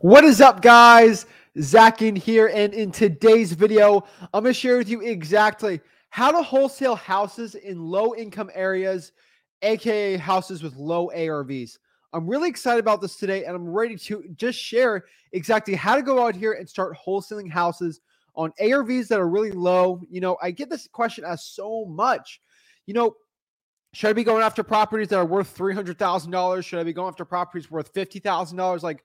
What is up, guys? Zach Ginn here, and in today's video, I'm going to share with you exactly how to wholesale houses in low income areas, aka houses with low ARVs. I'm really excited about this today, and I'm ready to just share exactly how to go out here and start wholesaling houses on ARVs that are really low. You know, I get this question asked so much. You know, should I be going after properties that are worth $300,000? Should I be going after properties worth $50,000? Like,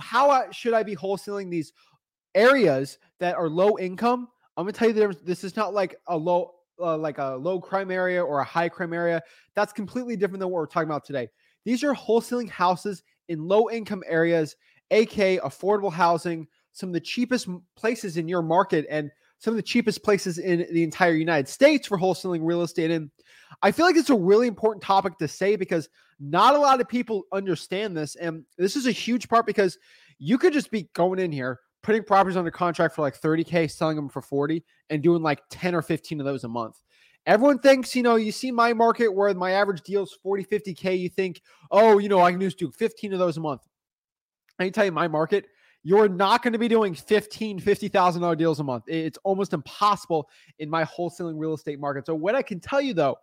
how should I be wholesaling these areas that are low income? I'm gonna tell you that this is not like a low, uh, like a low crime area or a high crime area. That's completely different than what we're talking about today. These are wholesaling houses in low income areas, aka affordable housing, some of the cheapest places in your market, and some of the cheapest places in the entire United States for wholesaling real estate. And I feel like it's a really important topic to say because not a lot of people understand this. And this is a huge part because you could just be going in here, putting properties under contract for like 30K, selling them for 40, and doing like 10 or 15 of those a month. Everyone thinks, you know, you see my market where my average deal is 40, 50K. You think, oh, you know, I can just do 15 of those a month. I can tell you my market, you're not going to be doing 15 $50,000 deals a month. It's almost impossible in my wholesaling real estate market. So, what I can tell you though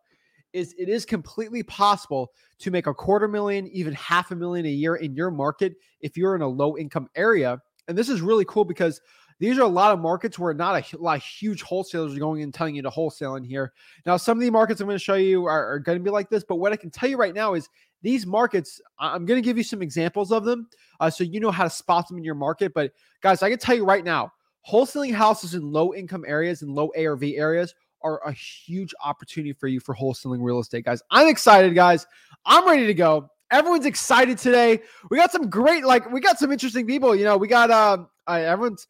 is it is completely possible to make a quarter million, even half a million a year in your market if you're in a low income area. And this is really cool because these are a lot of markets where not a, lot of huge wholesalers are going and telling you to wholesale in here. Now, some of the markets I'm going to show you are, are going to be like this, but what I can tell you right now is these markets, I'm going to give you some examples of them uh, so you know how to spot them in your market. But guys, I can tell you right now, wholesaling houses in low income areas and low ARV areas are a huge opportunity for you for wholesaling real estate, guys. I'm excited, guys. I'm ready to go. Everyone's excited today. We got some great, like, we got some interesting people. You know, we got uh everyone's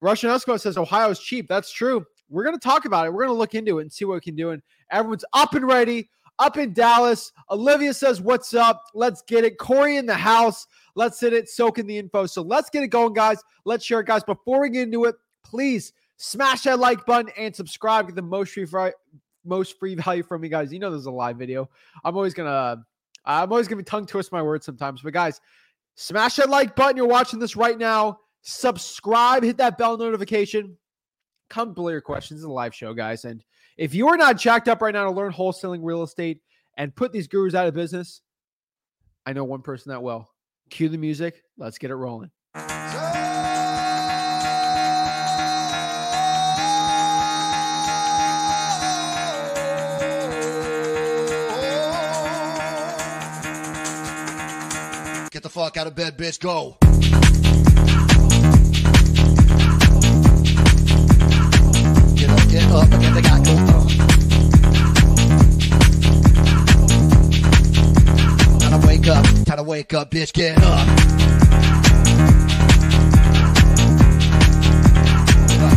Russian Eskimo says Ohio's cheap. That's true. We're gonna talk about it. We're gonna look into it and see what we can do. And everyone's up and ready, up in Dallas. Olivia says, What's up? Let's get it. Corey in the house. Let's hit it, soak in the info. So let's get it going, guys. Let's share it, guys. Before we get into it, please Smash that like button and subscribe. Get the most free most free value from me, guys. You know, there's a live video. I'm always gonna, I'm always gonna tongue twist my words sometimes. But guys, smash that like button. You're watching this right now. Subscribe. Hit that bell notification. Come below your questions. in the live show, guys. And if you are not jacked up right now to learn wholesaling real estate and put these gurus out of business, I know one person that will. Cue the music. Let's get it rolling. Fuck out of bed, bitch. Go. Get up, get up, get the guy go. Uh. Time to wake up, time to wake up, bitch. Get up.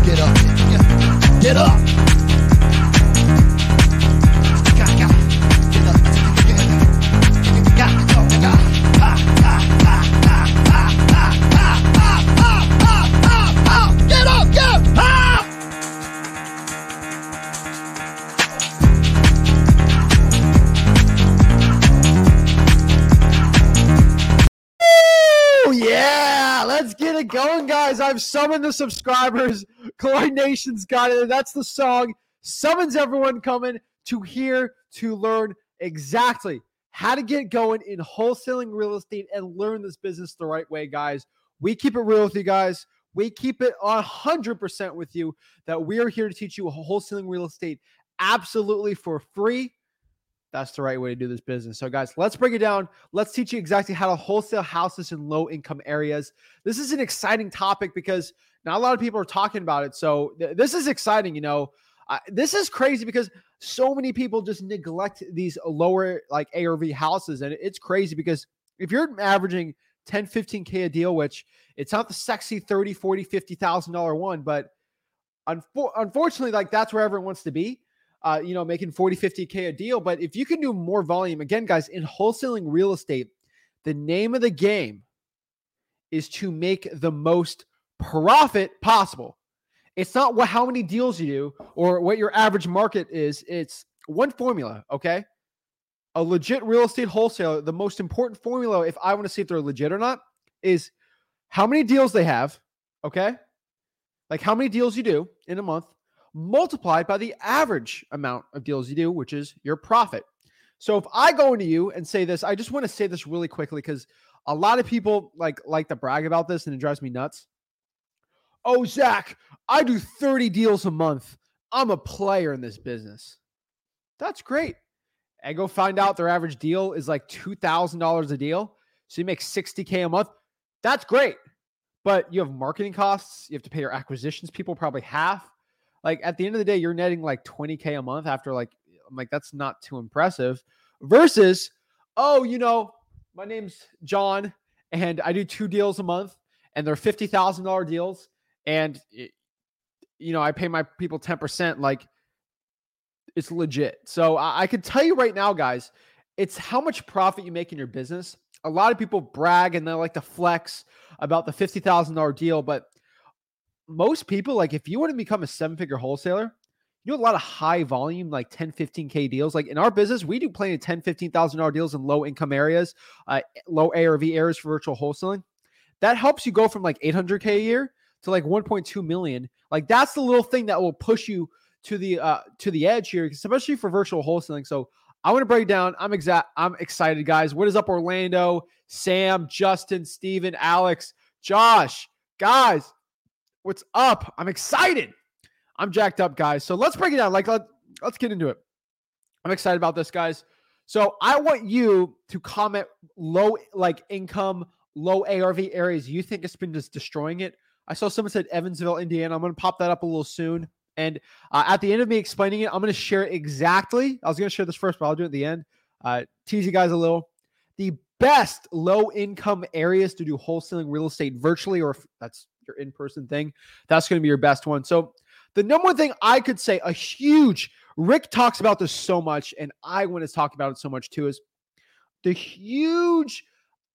Get up, get up, get up. Going, guys. I've summoned the subscribers. Collide Nation's got it. That's the song. Summons everyone coming to here to learn exactly how to get going in wholesaling real estate and learn this business the right way, guys. We keep it real with you guys. We keep it 100% with you that we are here to teach you wholesaling real estate absolutely for free that's the right way to do this business. So, guys, let's break it down. Let's teach you exactly how to wholesale houses in low income areas. This is an exciting topic because not a lot of people are talking about it. So, th- this is exciting. You know, uh, this is crazy because so many people just neglect these lower like ARV houses. And it's crazy because if you're averaging 10, 15K a deal, which it's not the sexy 30, 40, $50,000 one, but unfo- unfortunately, like that's where everyone wants to be uh, you know, making 40, 50K a deal. But if you can do more volume, again, guys, in wholesaling real estate, the name of the game is to make the most profit possible. It's not what how many deals you do or what your average market is. It's one formula, okay? A legit real estate wholesaler, the most important formula, if I want to see if they're legit or not, is how many deals they have, okay? Like how many deals you do in a month, multiplied by the average amount of deals you do, which is your profit. So if I go into you and say this, I just want to say this really quickly because a lot of people like like to brag about this and it drives me nuts. Oh, Zach, I do 30 deals a month. I'm a player in this business. That's great. And go find out their average deal is like $2,000 a deal. So you make 60K a month. That's great. But you have marketing costs. You have to pay your acquisitions people probably half. Like at the end of the day, you're netting like 20K a month after like, I'm like, that's not too impressive. Versus, oh, you know, my name's John and I do two deals a month and they're $50,000 deals. And, it, you know, I pay my people 10%. Like, it's legit. So I, I can tell you right now, guys, it's how much profit you make in your business. A lot of people brag and they like to flex about the $50,000 deal, but most people, like if you want to become a seven figure wholesaler, you do a lot of high volume, like 10, 15K deals. Like in our business, we do plenty of 10, $15,000 deals in low income areas, uh, low ARV areas for virtual wholesaling. That helps you go from like 800K a year to like 1.2 million. Like that's the little thing that will push you to the uh to the edge here, especially for virtual wholesaling. So I want to break down. I'm exact. I'm excited, guys. What is up, Orlando? Sam, Justin, Steven, Alex, Josh, guys. What's up? I'm excited. I'm jacked up, guys. So let's break it down. Like let, let's get into it. I'm excited about this, guys. So I want you to comment low like income, low ARV areas you think it's been just destroying it. I saw someone said Evansville, Indiana. I'm going to pop that up a little soon. And uh, at the end of me explaining it, I'm going to share exactly. I was going to share this first, but I'll do it at the end. Uh, tease you guys a little. The best low income areas to do wholesaling real estate virtually, or that's in person thing, that's going to be your best one. So, the number one thing I could say, a huge, Rick talks about this so much, and I want to talk about it so much too, is the huge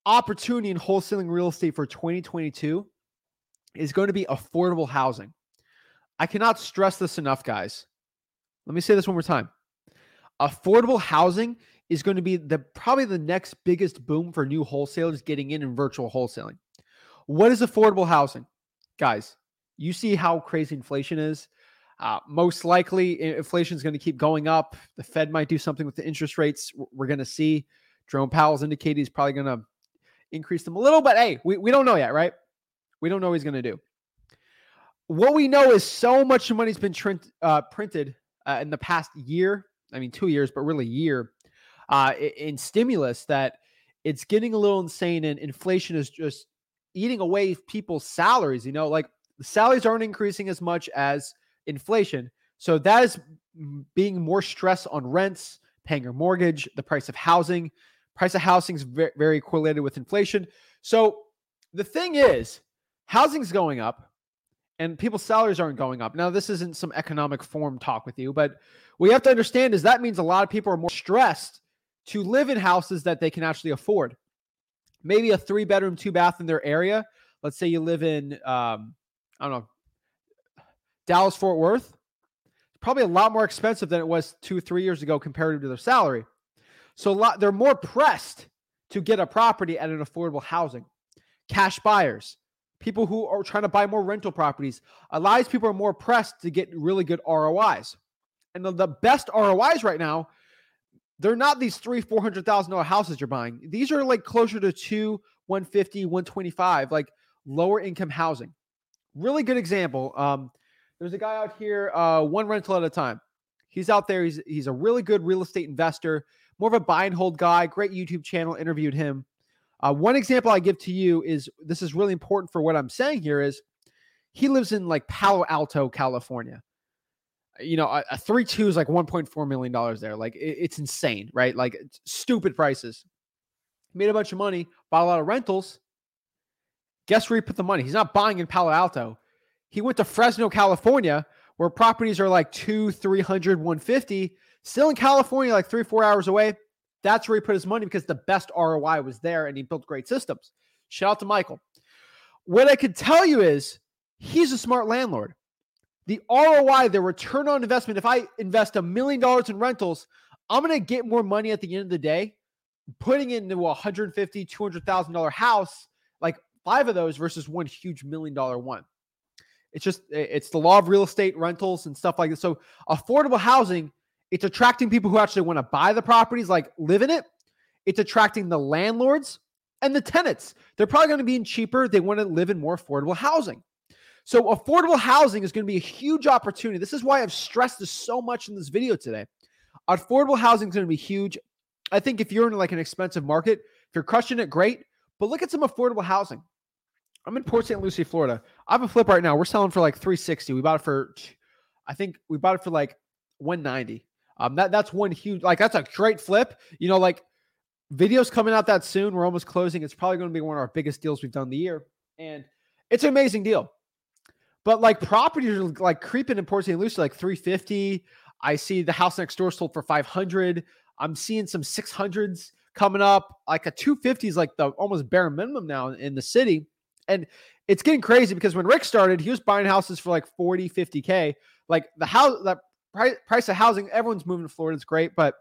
opportunity in wholesaling real estate for 2022 is going to be affordable housing. I cannot stress this enough, guys. Let me say this one more time. Affordable housing is going to be the probably the next biggest boom for new wholesalers getting in in virtual wholesaling. What is affordable housing? Guys, you see how crazy inflation is. Uh, most likely, inflation is going to keep going up. The Fed might do something with the interest rates. We're going to see. Jerome Powell's indicated he's probably going to increase them a little, but hey, we, we don't know yet, right? We don't know what he's going to do what we know is so much money's been uh, printed uh, in the past year. I mean, two years, but really year uh, in stimulus that it's getting a little insane, and inflation is just eating away people's salaries. You know, like salaries aren't increasing as much as inflation, so that is being more stress on rents, paying your mortgage, the price of housing. Price of housing is very, very correlated with inflation. So the thing is, housing's going up and people's salaries aren't going up. Now, this isn't some economic form talk with you, but we have to understand is that means a lot of people are more stressed to live in houses that they can actually afford. Maybe a three bedroom, two bath in their area. Let's say you live in, um, I don't know, Dallas, Fort Worth. It's probably a lot more expensive than it was two, three years ago compared to their salary. So a lot, they're more pressed to get a property at an affordable housing. Cash buyers, people who are trying to buy more rental properties. A lot of people are more pressed to get really good ROIs. And the, the best ROIs right now, they're not these three, four hundred thousand dollar houses you're buying. These are like closer to two, 150, 125, like lower income housing. Really good example. Um, there's a guy out here, uh, one rental at a time. He's out there. He's he's a really good real estate investor, more of a buy and hold guy. Great YouTube channel. Interviewed him. Uh, one example I give to you is this is really important for what I'm saying here is he lives in like Palo Alto, California. You know, a, a three two is like 1.4 million dollars there. Like it, it's insane, right? Like stupid prices. Made a bunch of money, bought a lot of rentals. Guess where he put the money? He's not buying in Palo Alto. He went to Fresno, California, where properties are like two, 300, 150. Still in California, like three, four hours away that's where he put his money because the best ROI was there and he built great systems. Shout out to Michael. What I could tell you is he's a smart landlord. The ROI, the return on investment, if I invest a million dollars in rentals, I'm going to get more money at the end of the day. Putting it into a $150,000, $200,000 house, like five of those versus one huge million dollar one. It's just it's the law of real estate rentals and stuff like this. So affordable housing, it's attracting people who actually want to buy the properties, like live in it. It's attracting the landlords and the tenants. They're probably going to be in cheaper. They want to live in more affordable housing. So affordable housing is going to be a huge opportunity. This is why I've stressed this so much in this video today. Affordable housing is going to be huge. I think if you're in like an expensive market, if you're crushing it, great. But look at some affordable housing. I'm in Port St. Lucie, Florida. I have a flip right now. We're selling for like 360. We bought it for, I think we bought it for like 190. Um, that that's one huge like that's a great flip. You know, like videos coming out that soon. We're almost closing. It's probably going to be one of our biggest deals we've done the year, and it's an amazing deal. But like properties are like creeping in Port St. Lucie, like 350. I see the house next door sold for 500. I'm seeing some 600s coming up. Like a 250 is like the almost bare minimum now in the city. And it's getting crazy because when Rick started, he was buying houses for like 40, 50K. Like the house, that price, price of housing, everyone's moving to Florida. It's great. But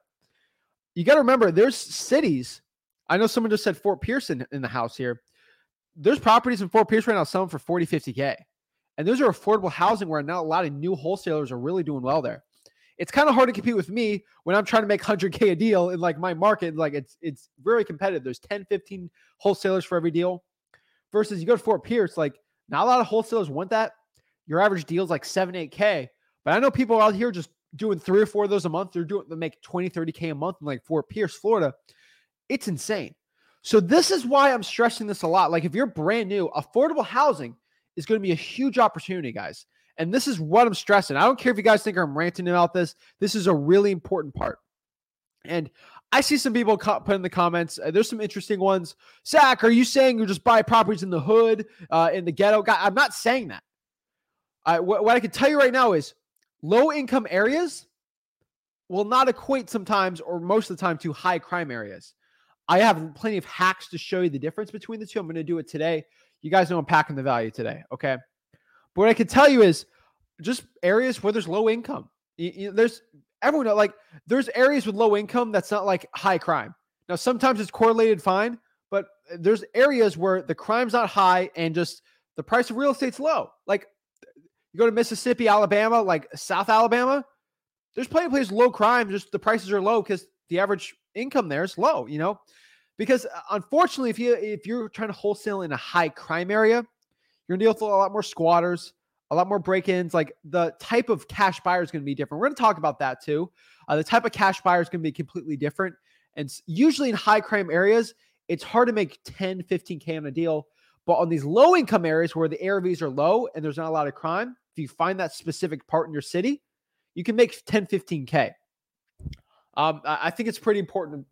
you got to remember there's cities. I know someone just said Fort Pierce in, in the house here. There's properties in Fort Pierce right now selling for 40, 50K. And those are affordable housing where now a lot of new wholesalers are really doing well there. It's kind of hard to compete with me when I'm trying to make 100K a deal in like my market. Like it's it's very competitive. There's 10, 15 wholesalers for every deal versus you go to Fort Pierce, like not a lot of wholesalers want that. Your average deal is like 7, 8K. But I know people out here just doing three or four of those a month. They're doing they make 20, 30K a month in like Fort Pierce, Florida. It's insane. So this is why I'm stressing this a lot. Like if you're brand new, affordable housing is going to be a huge opportunity, guys. And this is what I'm stressing. I don't care if you guys think I'm ranting about this. This is a really important part. And I see some people put in the comments. Uh, there's some interesting ones. Zach, are you saying you just buy properties in the hood, uh, in the ghetto? God, I'm not saying that. I, what, what I can tell you right now is low income areas will not equate sometimes or most of the time to high crime areas. I have plenty of hacks to show you the difference between the two. I'm going to do it today. You guys know I'm packing the value today. Okay. But what I can tell you is just areas where there's low income. You, you, there's everyone like there's areas with low income that's not like high crime. Now sometimes it's correlated fine, but there's areas where the crime's not high and just the price of real estate's low. Like you go to Mississippi, Alabama, like South Alabama, there's plenty of places low crime, just the prices are low because the average income there is low, you know? Because uh, unfortunately, if you if you're trying to wholesale in a high crime area, you're gonna deal with a lot more squatters, a lot more break-ins. Like the type of cash buyer is gonna be different. We're gonna talk about that too. Uh, the type of cash buyer is gonna be completely different. And usually in high crime areas, it's hard to make 10, 15K on a deal. But on these low income areas where the ARVs are low and there's not a lot of crime, if you find that specific part in your city, you can make 10, 15K. Um, I think it's pretty important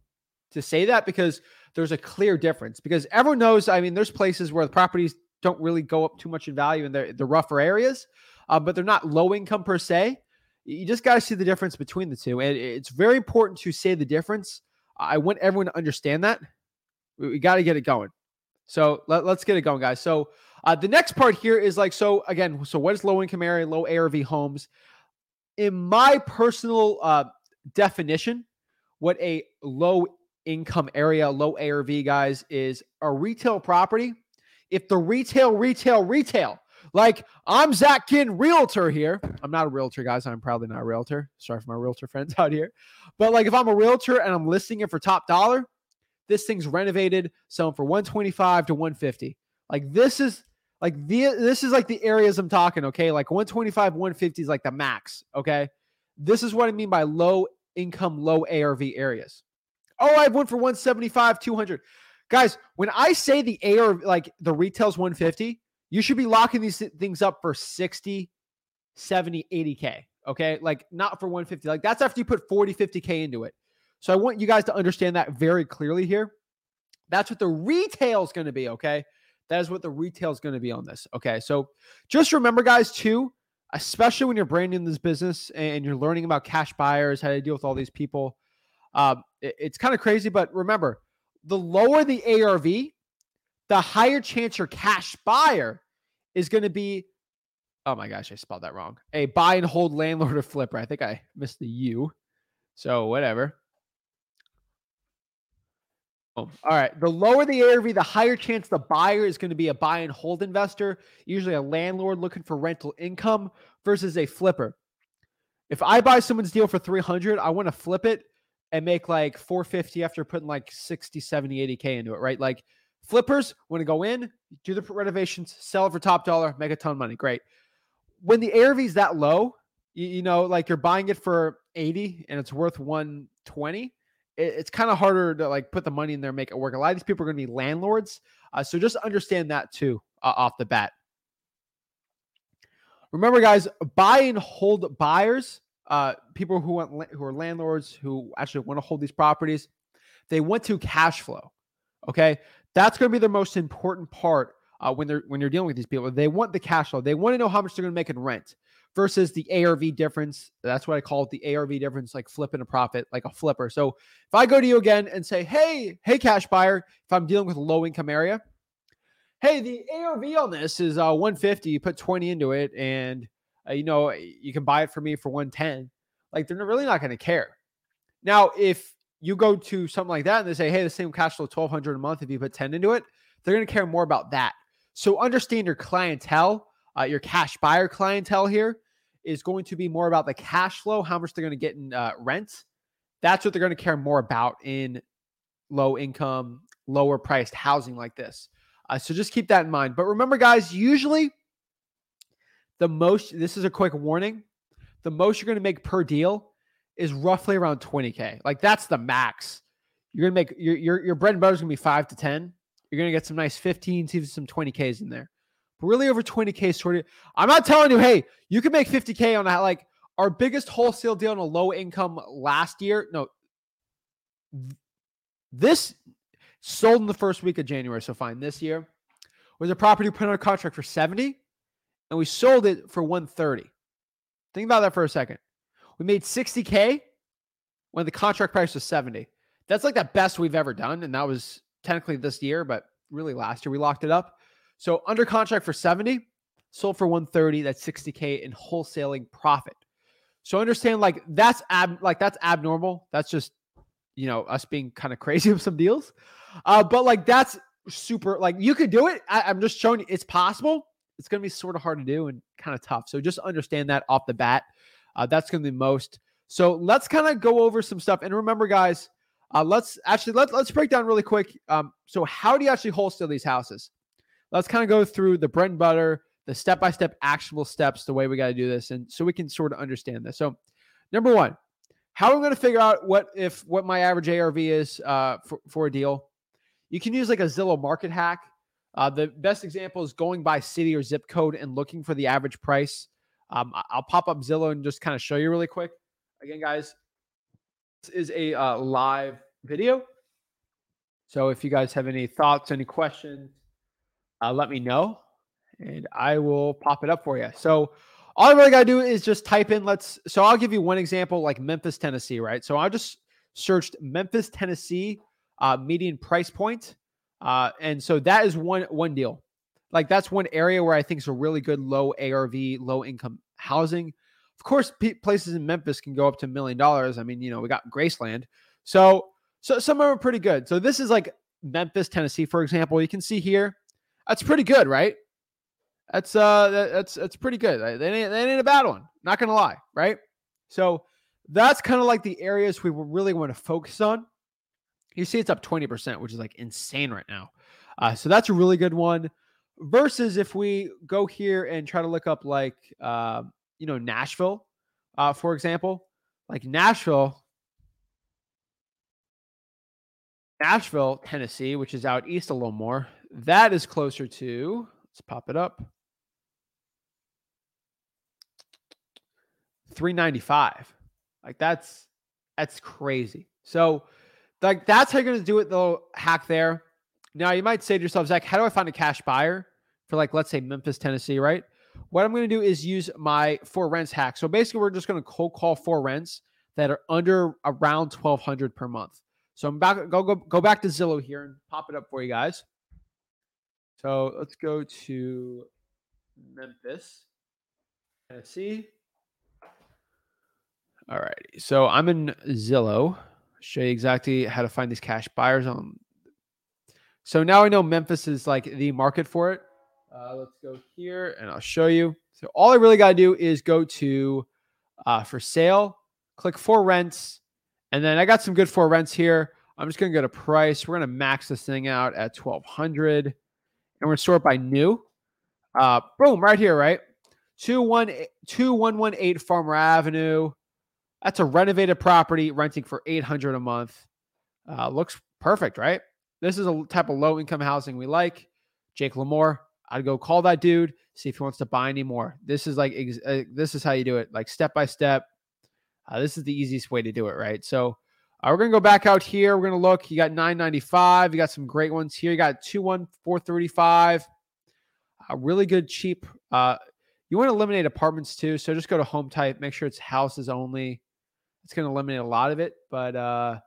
to say that because there's a clear difference. Because everyone knows, I mean, there's places where the properties don't really go up too much in value in the, the rougher areas, uh, but they're not low income per se. You just got to see the difference between the two. And it's very important to say the difference. I want everyone to understand that. We, we got to get it going. So let, us get it going, guys. So uh, the next part here is like, so again, so what is low income area, low ARV homes? In my personal uh, definition, what a low income area, low ARV guys is a retail property. If the retail, retail, retail, like I'm Zach Ginn, realtor here. I'm not a realtor, guys. I'm probably not a realtor. Sorry for my realtor friends out here. But like if I'm a realtor and I'm listing it for top dollar, this thing's renovated, selling for 125 to 150. Like this is like the this is like the areas I'm talking, okay? Like 125, 150 is like the max, okay? This is what I mean by low income, low ARV areas. Oh, I have one for 175, 200. Guys, when I say the ARV, like the retail's 150, you should be locking these things up for 60, 70, 80K. Okay. Like not for 150. Like that's after you put 40, 50K into it. So I want you guys to understand that very clearly here. That's what the retail is going to be. Okay. That is what the retail is going to be on this. Okay. So just remember, guys, too, especially when you're branding this business and you're learning about cash buyers, how to deal with all these people. Um, it, it's kind of crazy, but remember, the lower the ARV, the higher chance your cash buyer is going to be. Oh my gosh, I spelled that wrong. A buy and hold landlord or flipper. I think I missed the U. So whatever. All right. The lower the ARV, the higher chance the buyer is going to be a buy and hold investor, usually a landlord looking for rental income versus a flipper. If I buy someone's deal for 300, I want to flip it and make like 450 after putting like 60, 70, 80K into it, right? Like flippers want to go in, do the renovations, sell for top dollar, make a ton of money. Great. When the ARV is that low, you, you know, like you're buying it for 80 and it's worth 120 it's kind of harder to like put the money in there, make it work. A lot of these people are going to be landlords, uh, so just understand that too uh, off the bat. Remember, guys, buy and hold buyers, uh, people who want who are landlords who actually want to hold these properties, they want to cash flow. Okay, that's going to be the most important part uh, when they're when you're dealing with these people. They want the cash flow. They want to know how much they're going to make in rent versus the ARV difference. That's what I call it the ARV difference, like flipping a profit, like a flipper. So if I go to you again and say, hey, hey, cash buyer, if I'm dealing with a low income area, hey, the ARV on this is uh, 150. You put 20 into it, and uh, you know you can buy it for me for 110. Like they're really not going to care. Now, if you go to something like that and they say, hey, the same cash flow 1200 a month if you put 10 into it, they're going to care more about that. So understand your clientele, uh, your cash buyer clientele here is going to be more about the cash flow, how much they're going to get in uh, rent. That's what they're going to care more about in low income, lower priced housing like this. Uh, so just keep that in mind. But remember, guys, usually the most, this is a quick warning, the most you're going to make per deal is roughly around 20K. Like that's the max. You're going to make your, your, your bread and butter is going to be five to 10. You're going to get some nice 15, even some 20Ks in there really over 20K sorted. I'm not telling you, hey, you can make 50K on that. Like our biggest wholesale deal on a low income last year. No, this sold in the first week of January. So fine. This year was a property put on a contract for 70 and we sold it for 130. Think about that for a second. We made 60K when the contract price was 70. That's like the best we've ever done. And that was technically this year, but really last year we locked it up. So under contract for 70, sold for 130. That's 60k in wholesaling profit. So understand like that's ab like that's abnormal. That's just you know us being kind of crazy with some deals. Uh, but like that's super like you could do it. I, I'm just showing you it's possible. It's gonna be sort of hard to do and kind of tough. So just understand that off the bat. Uh, that's gonna be most. So let's kind of go over some stuff. And remember, guys, uh, let's actually let, let's break down really quick. Um, so how do you actually wholesale these houses? let's kind of go through the bread and butter, the step by step actionable steps, the way we got to do this, and so we can sort of understand this. So, number one, how are we going to figure out what if what my average ARV is uh, for for a deal? You can use like a Zillow market hack. Uh, the best example is going by city or zip code and looking for the average price. Um, I'll pop up Zillow and just kind of show you really quick. Again, guys, this is a uh, live video. So if you guys have any thoughts, any questions, uh, let me know and I will pop it up for you. So all I really got to do is just type in, let's, so I'll give you one example like Memphis, Tennessee, right? So I just searched Memphis, Tennessee uh, median price point. Uh, and so that is one, one deal. Like that's one area where I think is a really good low ARV, low income housing. Of course, p- places in Memphis can go up to a million dollars. I mean, you know, we got Graceland. So, so some of them are pretty good. So this is like Memphis, Tennessee, for example. You can see here, that's pretty good, right? That's uh that's that's pretty good. That ain't, that ain't a bad one. Not gonna lie, right? So that's kind of like the areas we really want to focus on. You see, it's up 20%, which is like insane right now. Uh, so that's a really good one. Versus if we go here and try to look up like uh, you know Nashville, uh, for example, like Nashville, Nashville, Tennessee, which is out east a little more. That is closer to, let's pop it up. 395. Like that's that's crazy. So like that's how you're gonna do it though, hack there. Now you might say to yourself, Zach, how do I find a cash buyer for like let's say Memphis, Tennessee, right? What I'm gonna do is use my ForRents hack. So basically, we're just gonna cold call ForRents that are under around 1200 per month. So I'm back go go go back to Zillow here and pop it up for you guys. So let's go to Memphis, Tennessee. All righty. So I'm in Zillow. Show you exactly how to find these cash buyers on So now I know Memphis is like the market for it. Uh, let's go here and I'll show you. So all I really got to do is go to uh, for sale, click for rents, and then I got some good for rents here. I'm just going to go to price. We're going to max this thing out at 1200 and we're going to sort by new. Uh, boom, right here, right? 2118 Farmer Avenue. That's a renovated property renting for 800 a month. Uh, looks perfect, right? This is a type of low income housing we like. Jake Lamore, I'd go call that dude, see if he wants to buy any more. This is like uh, this is how you do it, like step by step. Uh, this is the easiest way to do it, right? So uh, we're gonna go back out here. We're gonna look. You got 995. You got some great ones here. You got two one four thirty five. A really good cheap. Uh, you want to eliminate apartments too, so just go to home type. Make sure it's houses only. It's gonna eliminate a lot of it, but uh,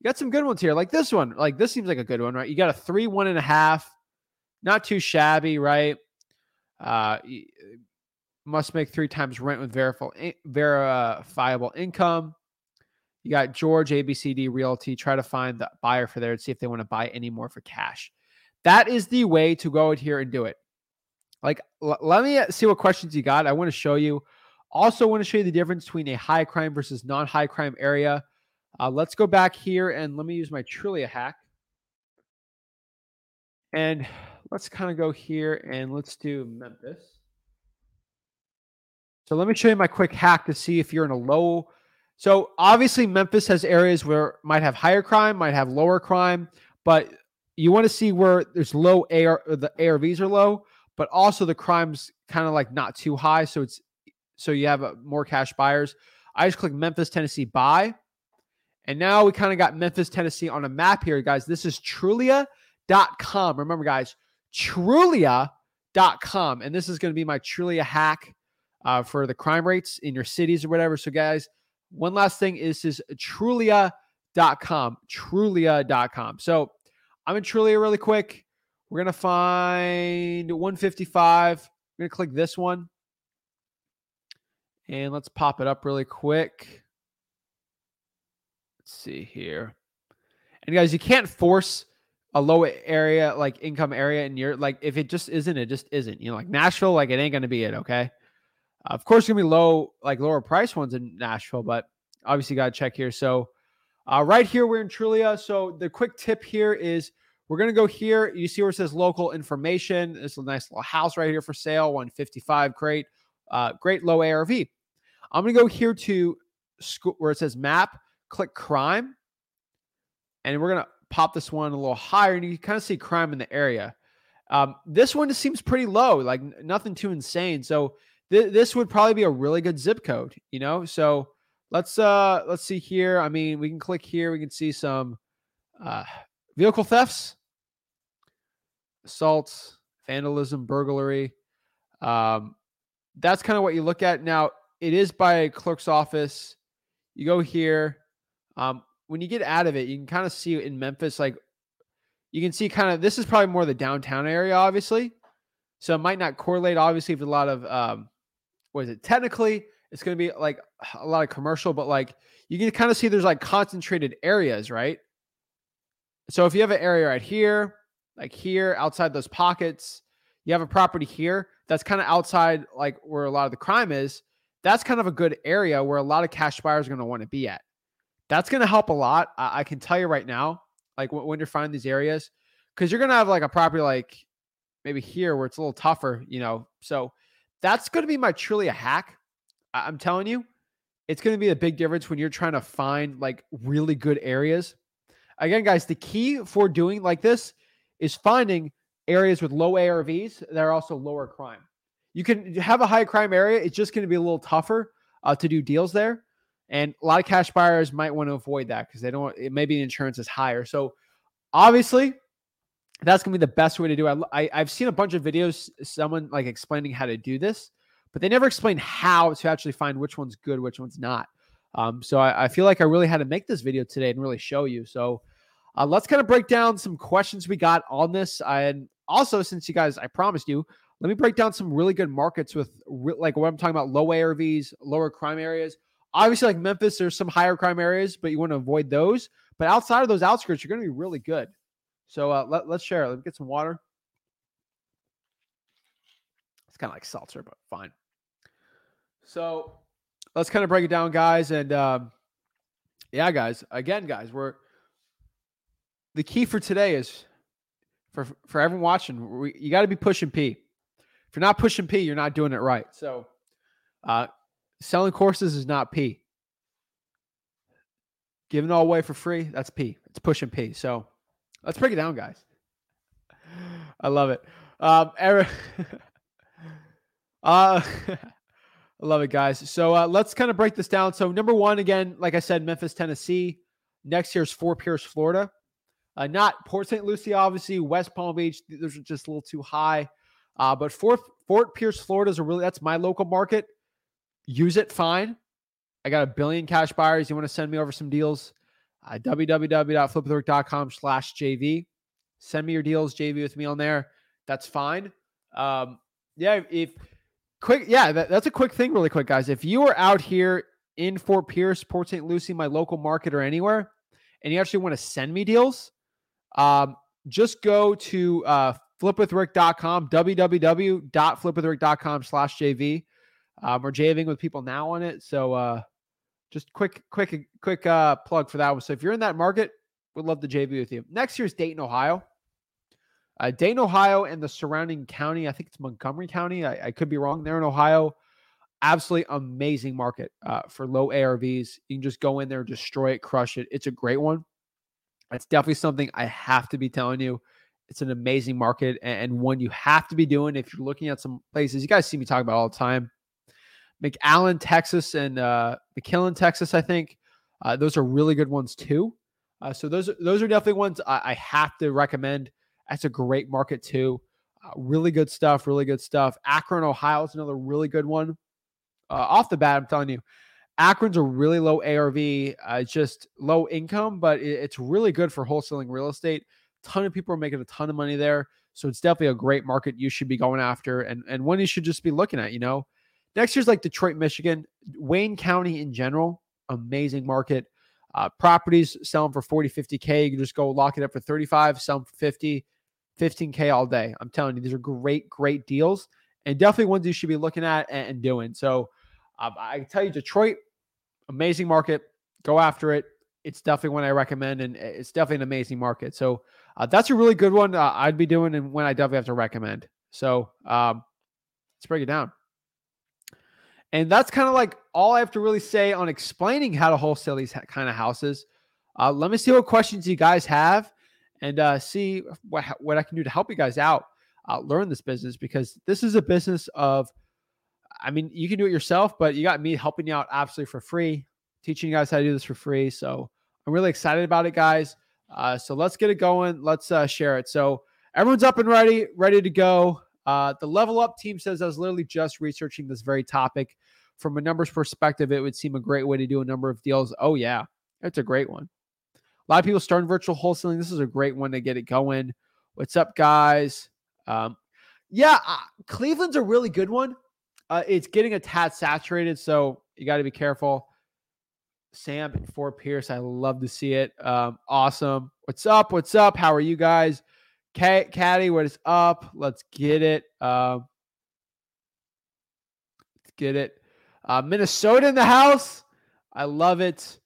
you got some good ones here, like this one. Like this seems like a good one, right? You got a three one and a half not too shabby, right? Uh, must make three times rent with verifiable income. You got George ABCD Realty. Try to find the buyer for there and see if they want to buy any more for cash. That is the way to go out here and do it. Like, l- let me see what questions you got. I want to show you. Also, want to show you the difference between a high crime versus non high crime area. Uh, let's go back here and let me use my Trulia hack. And let's kind of go here and let's do Memphis. So let me show you my quick hack to see if you're in a low. So obviously Memphis has areas where might have higher crime, might have lower crime, but you want to see where there's low AR the ARVs are low, but also the crime's kind of like not too high, so it's so you have uh, more cash buyers. I just click Memphis, Tennessee buy. And now we kind of got Memphis, Tennessee on a map here, guys. This is Trulia.com. Remember, guys, Trulia.com. And this is going to be my Trulia hack uh, for the crime rates in your cities or whatever. So, guys, one last thing is this is Trulia.com. Trulia.com. So, I'm in Trulia really quick. We're going to find 155. I'm going to click this one. And let's pop it up really quick. Let's see here. And guys, you can't force a low area like income area and you're like if it just isn't it just isn't. You know like nashville like it ain't gonna be it okay? Uh, of course gonna be low like lower price ones in nashville but obviously got to check here. So uh, right here we're in trulia. So the quick tip here is we're gonna go here. You see where it says local information? Is a nice little house right here for sale 155 great uh, great low arv i'm gonna go here to where it says map click crime and we're gonna pop this one a little higher, and you can kind of see crime in the area. Um, this one just seems pretty low, like nothing too insane. So th- this would probably be a really good zip code, you know. So let's uh let's see here. I mean, we can click here. We can see some uh, vehicle thefts, assaults, vandalism, burglary. Um, that's kind of what you look at. Now it is by a clerk's office. You go here. Um, when you get out of it, you can kind of see in Memphis, like you can see kind of this is probably more the downtown area, obviously. So it might not correlate, obviously, with a lot of um, what is it? Technically, it's going to be like a lot of commercial, but like you can kind of see there's like concentrated areas, right? So if you have an area right here, like here, outside those pockets, you have a property here that's kind of outside, like where a lot of the crime is. That's kind of a good area where a lot of cash buyers are going to want to be at. That's going to help a lot. I, I, can tell you right now, like w- when you're finding these areas, because you're going to have like a property like maybe here where it's a little tougher, you know. So that's going to be my Trulia hack. I- I'm telling you, it's going to be a big difference when you're trying to find like really good areas. Again, guys, the key for doing like this is finding areas with low ARVs that are also lower crime. You can have a high crime area, it's just going to be a little tougher uh, to do deals there. And a lot of cash buyers might want to avoid that because they don't, it maybe the insurance is higher. So obviously, that's going to be the best way to do it. I, I've seen a bunch of videos, someone like explaining how to do this, but they never explain how to actually find which one's good, which one's not. Um, so I, I, feel like I really had to make this video today and really show you. So uh, let's kind of break down some questions we got on this. And also, since you guys, I promised you, let me break down some really good markets with like what I'm talking about low ARVs, lower crime areas. Obviously, like Memphis, there's some higher crime areas, but you want to avoid those. But outside of those outskirts, you're going to be really good. So uh, let, let's share. Let me get some water. It's kind of like seltzer, but fine. So let's kind of break it down, guys. And um, yeah, guys, again, guys, we're the key for today is for for everyone watching, we, you got to be pushing P. You're not pushing P, you're not doing it right. So, uh, selling courses is not P. Giving it all away for free, that's P. It's pushing P. So, let's break it down, guys. I love it. Um, Eric, uh, I love it, guys. So uh, let's kind of break this down. So number one, again, like I said, Memphis, Tennessee. Next year's Fort Pierce, Florida. Uh, not Port St. Lucie, obviously. West Palm Beach, those are just a little too high. Uh, but Fort Fort Pierce, Florida is a really that's my local market. Use it fine. I got a billion cash buyers. You want to send me over some deals? Uh, slash JV. Send me your deals, JV with me on there. That's fine. Um, yeah, if quick, yeah, that, that's a quick thing, really quick, guys. If you are out here in Fort Pierce, Port St. Lucie, my local market, or anywhere, and you actually want to send me deals, um, just go to uh, flipwithrick.com, www.flipwithrick.com slash JV. Um, we're JVing with people now on it. So uh, just quick, quick, quick uh, plug for that one. So if you're in that market, we'd love to JV with you. Next year's Dayton, Ohio. Uh, Dayton, Ohio, and the surrounding county. I think it's Montgomery County. I, I could be wrong there in Ohio. Absolutely amazing market uh, for low ARVs. You can just go in there, destroy it, crush it. It's a great one. It's definitely something I have to be telling you. It's an amazing market and one you have to be doing if you're looking at some places. You guys see me talk about all the time. McAllen, Texas, and uh, McKinney, Texas. I think uh, those are really good ones too. Uh, so those those are definitely ones I, I, have to recommend. That's a great market too. Uh, really good stuff. Really good stuff. Akron, Ohio is another really good one. Uh, off the bat, I'm telling you, Akron's a really low ARV. Uh, just low income, but it, it's really good for wholesaling real estate. Ton of people are making a ton of money there. So it's definitely a great market you should be going after and, and one you should just be looking at, you know. Next year's like Detroit, Michigan, Wayne County in general, amazing market. Uh, properties selling for 40, 50K. You can just go lock it up for 35, sell for 50, 15K all day. I'm telling you, these are great, great deals and definitely ones you should be looking at and, and doing. So uh, I tell you, Detroit, amazing market. Go after it. It's definitely one I recommend, and it's definitely an amazing market. So uh, that's a really good one uh, I'd be doing, and when I definitely have to recommend. So um, let's break it down. And that's kind of like all I have to really say on explaining how to wholesale these kind of houses. Uh, let me see what questions you guys have, and uh, see what what I can do to help you guys out uh, learn this business because this is a business of I mean, you can do it yourself, but you got me helping you out absolutely for free, teaching you guys how to do this for free. So I'm really excited about it, guys. Uh, so let's get it going. Let's uh, share it. So everyone's up and ready, ready to go. Uh, the level up team says I was literally just researching this very topic. From a numbers perspective, it would seem a great way to do a number of deals. Oh, yeah, it's a great one. A lot of people starting virtual wholesaling. This is a great one to get it going. What's up, guys? Um, yeah, uh, Cleveland's a really good one. Uh, it's getting a tad saturated, so you got to be careful. Sam and Fort Pierce, I love to see it. Um, awesome. What's up? What's up? How are you guys? Caddy, what is up? Let's get it. Uh, let's get it. Uh, Minnesota in the house. I love it.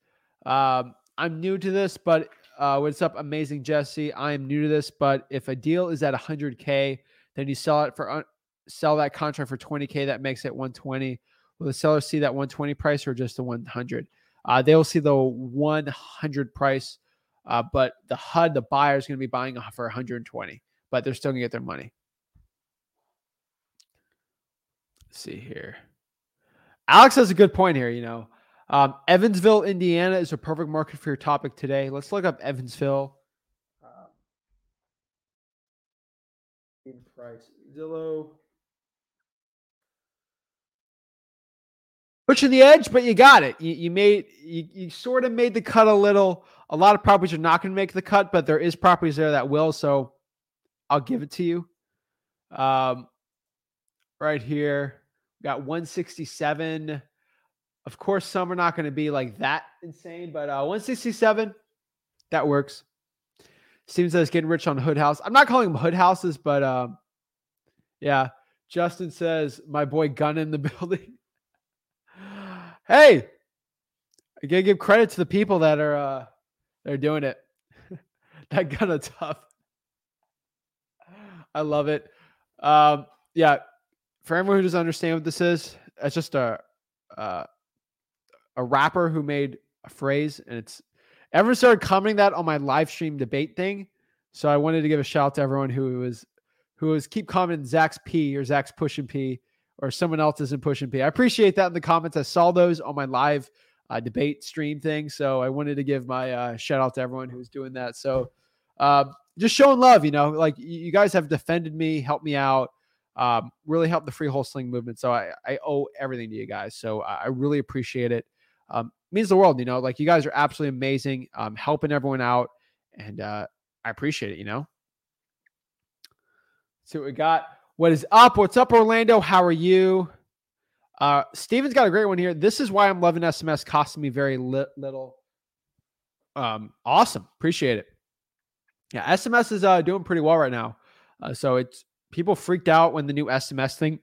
Um, I'm new to this, but uh, what's up, amazing Jesse? I am new to this, but if a deal is at 100k, then you sell it for sell that contract for 20K, that makes it 120. Will the seller see that 120 price or just the 100? Uh, they will see the 100 price, uh, but the HUD, the buyer is going to be buying for 120, but they're still going to get their money. Let's see here. Alex has a good point here. You know, um, Evansville, Indiana is a perfect market for your topic today. Let's look up Evansville. Uh, in price, Zillow. Pushing the edge, but you got it. You, you made you, you sort of made the cut a little. A lot of properties are not going to make the cut, but there is properties there that will. So I'll give it to you. Um, right here, got 167. Of course, some are not going to be like that insane, but uh, 167 that works. Seems Steven says getting rich on hood house. I'm not calling them hood houses, but um, yeah. Justin says my boy gun in the building. Hey, I gotta give credit to the people that are uh they're doing it. that kind of tough. I love it. Um, yeah. For everyone who doesn't understand what this is, it's just a uh, a rapper who made a phrase, and it's everyone started commenting that on my live stream debate thing. So I wanted to give a shout out to everyone who was who was keep commenting Zach's P or Zach's pushing P or someone else isn't pushing P. I appreciate that in the comments. I saw those on my live uh, debate stream thing. So I wanted to give my uh, shout out to everyone who's doing that. So uh, just showing love, you know, like you guys have defended me, helped me out, um, really helped the free wholesaling movement. So I, I owe everything to you guys. So I really appreciate it. Um, means the world, you know, like you guys are absolutely amazing, um, helping everyone out. And uh, I appreciate it, you know. see what we got. What is up? What's up, Orlando? How are you? Uh, Steven's got a great one here. This is why I'm loving SMS, costing me very li- little. Um, awesome. Appreciate it. Yeah, SMS is uh, doing pretty well right now. Uh, so it's people freaked out when the new SMS thing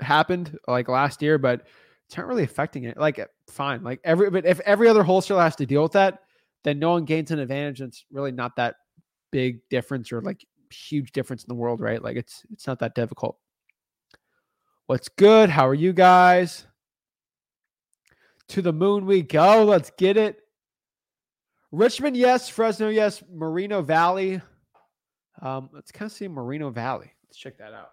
happened like last year, but it's not really affecting it. Like, fine. Like every, but if every other wholesaler has to deal with that, then no one gains an advantage. It's really not that big difference or like huge difference in the world, right? Like it's it's not that difficult. What's good? How are you guys? To the moon we go. Let's get it. Richmond, yes. Fresno, yes. Moreno Valley. Um, let's kind of see Moreno Valley. Let's check that out.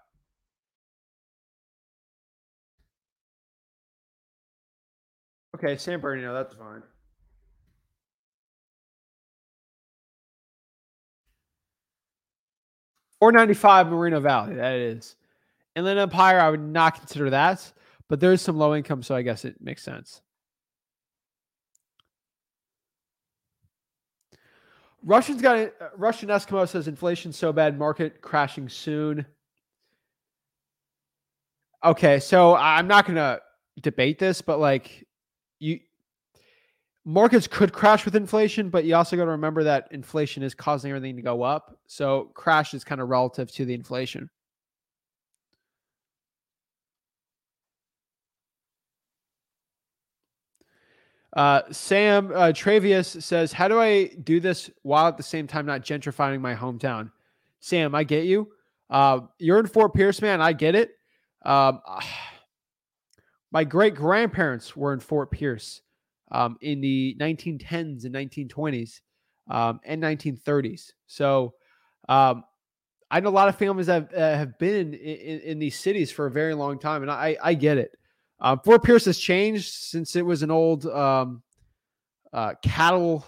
Okay, San Bernardino, that's fine. Four ninety five Moreno Valley. That is. Inland Empire, I would not consider that, but there's some low income, so I guess it makes sense. Russian's got uh, Russian Eskimo says inflation so bad, market crashing soon. Okay, so I'm not gonna debate this, but like you markets could crash with inflation, but you also got to remember that inflation is causing everything to go up. So crash is kind of relative to the inflation. Uh, Sam uh, Travius says, How do I do this while at the same time not gentrifying my hometown? Sam, I get you. Uh, you're in Fort Pierce, man. I get it. Um, my great grandparents were in Fort Pierce um, in the 1910s and 1920s um, and 1930s. So um, I know a lot of families that uh, have been in, in, in, these cities for a very long time, and I, I get it. Um, Fort Pierce has changed since it was an old um, uh, cattle.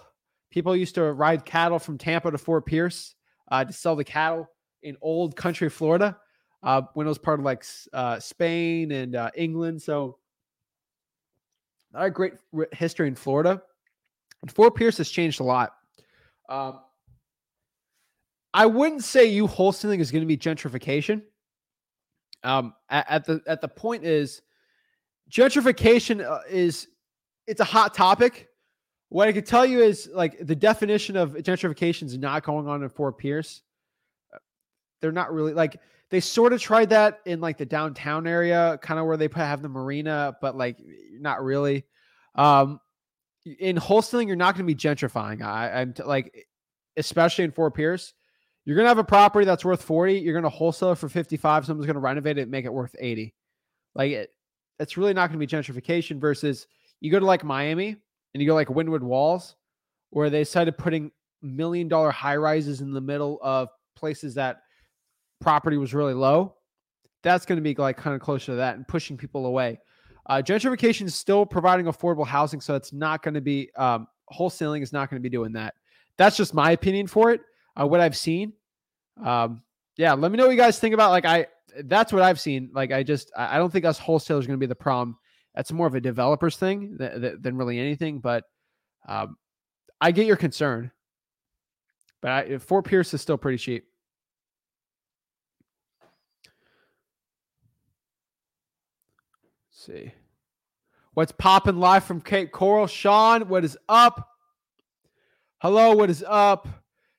People used to ride cattle from Tampa to Fort Pierce uh, to sell the cattle in old country Florida uh, when it was part of like uh, Spain and England. So, not a great history in Florida. And Fort Pierce has changed a lot. Um, I wouldn't say you wholesaling is going to be gentrification. Um, at, at the at the point is gentrification uh, is it's a hot topic. What I could tell you is like the definition of gentrification is not going on in Fort Pierce. They're not really like they sort of tried that in like the downtown area, kind of where they have the marina, but like not really. Um, in wholesaling, you're not going to be gentrifying. I, I'm t- like, especially in Fort Pierce, you're going to have a property that's worth 40. You're going to wholesale it for 55. Someone's going to renovate it and make it worth 80. Like it, it's really not going to be gentrification versus you go to like Miami and you go like Wynwood Walls, where they started putting million dollar high rises in the middle of places that property was really low. That's going to be like kind of closer to that and pushing people away. Uh, gentrification is still providing affordable housing, so it's not going to be um, wholesaling is not going to be doing that. That's just my opinion for it. Uh, what I've seen. Um, yeah, let me know what you guys think about. Like I, that's what I've seen. Like I just I don't think us wholesalers going to be the problem. That's more of a developers thing th- th- than really anything. But um, I get your concern. But I, Fort Pierce is still pretty cheap. Let's see. What's popping live from Cape Coral? Sean, what is up? Hello, what is up?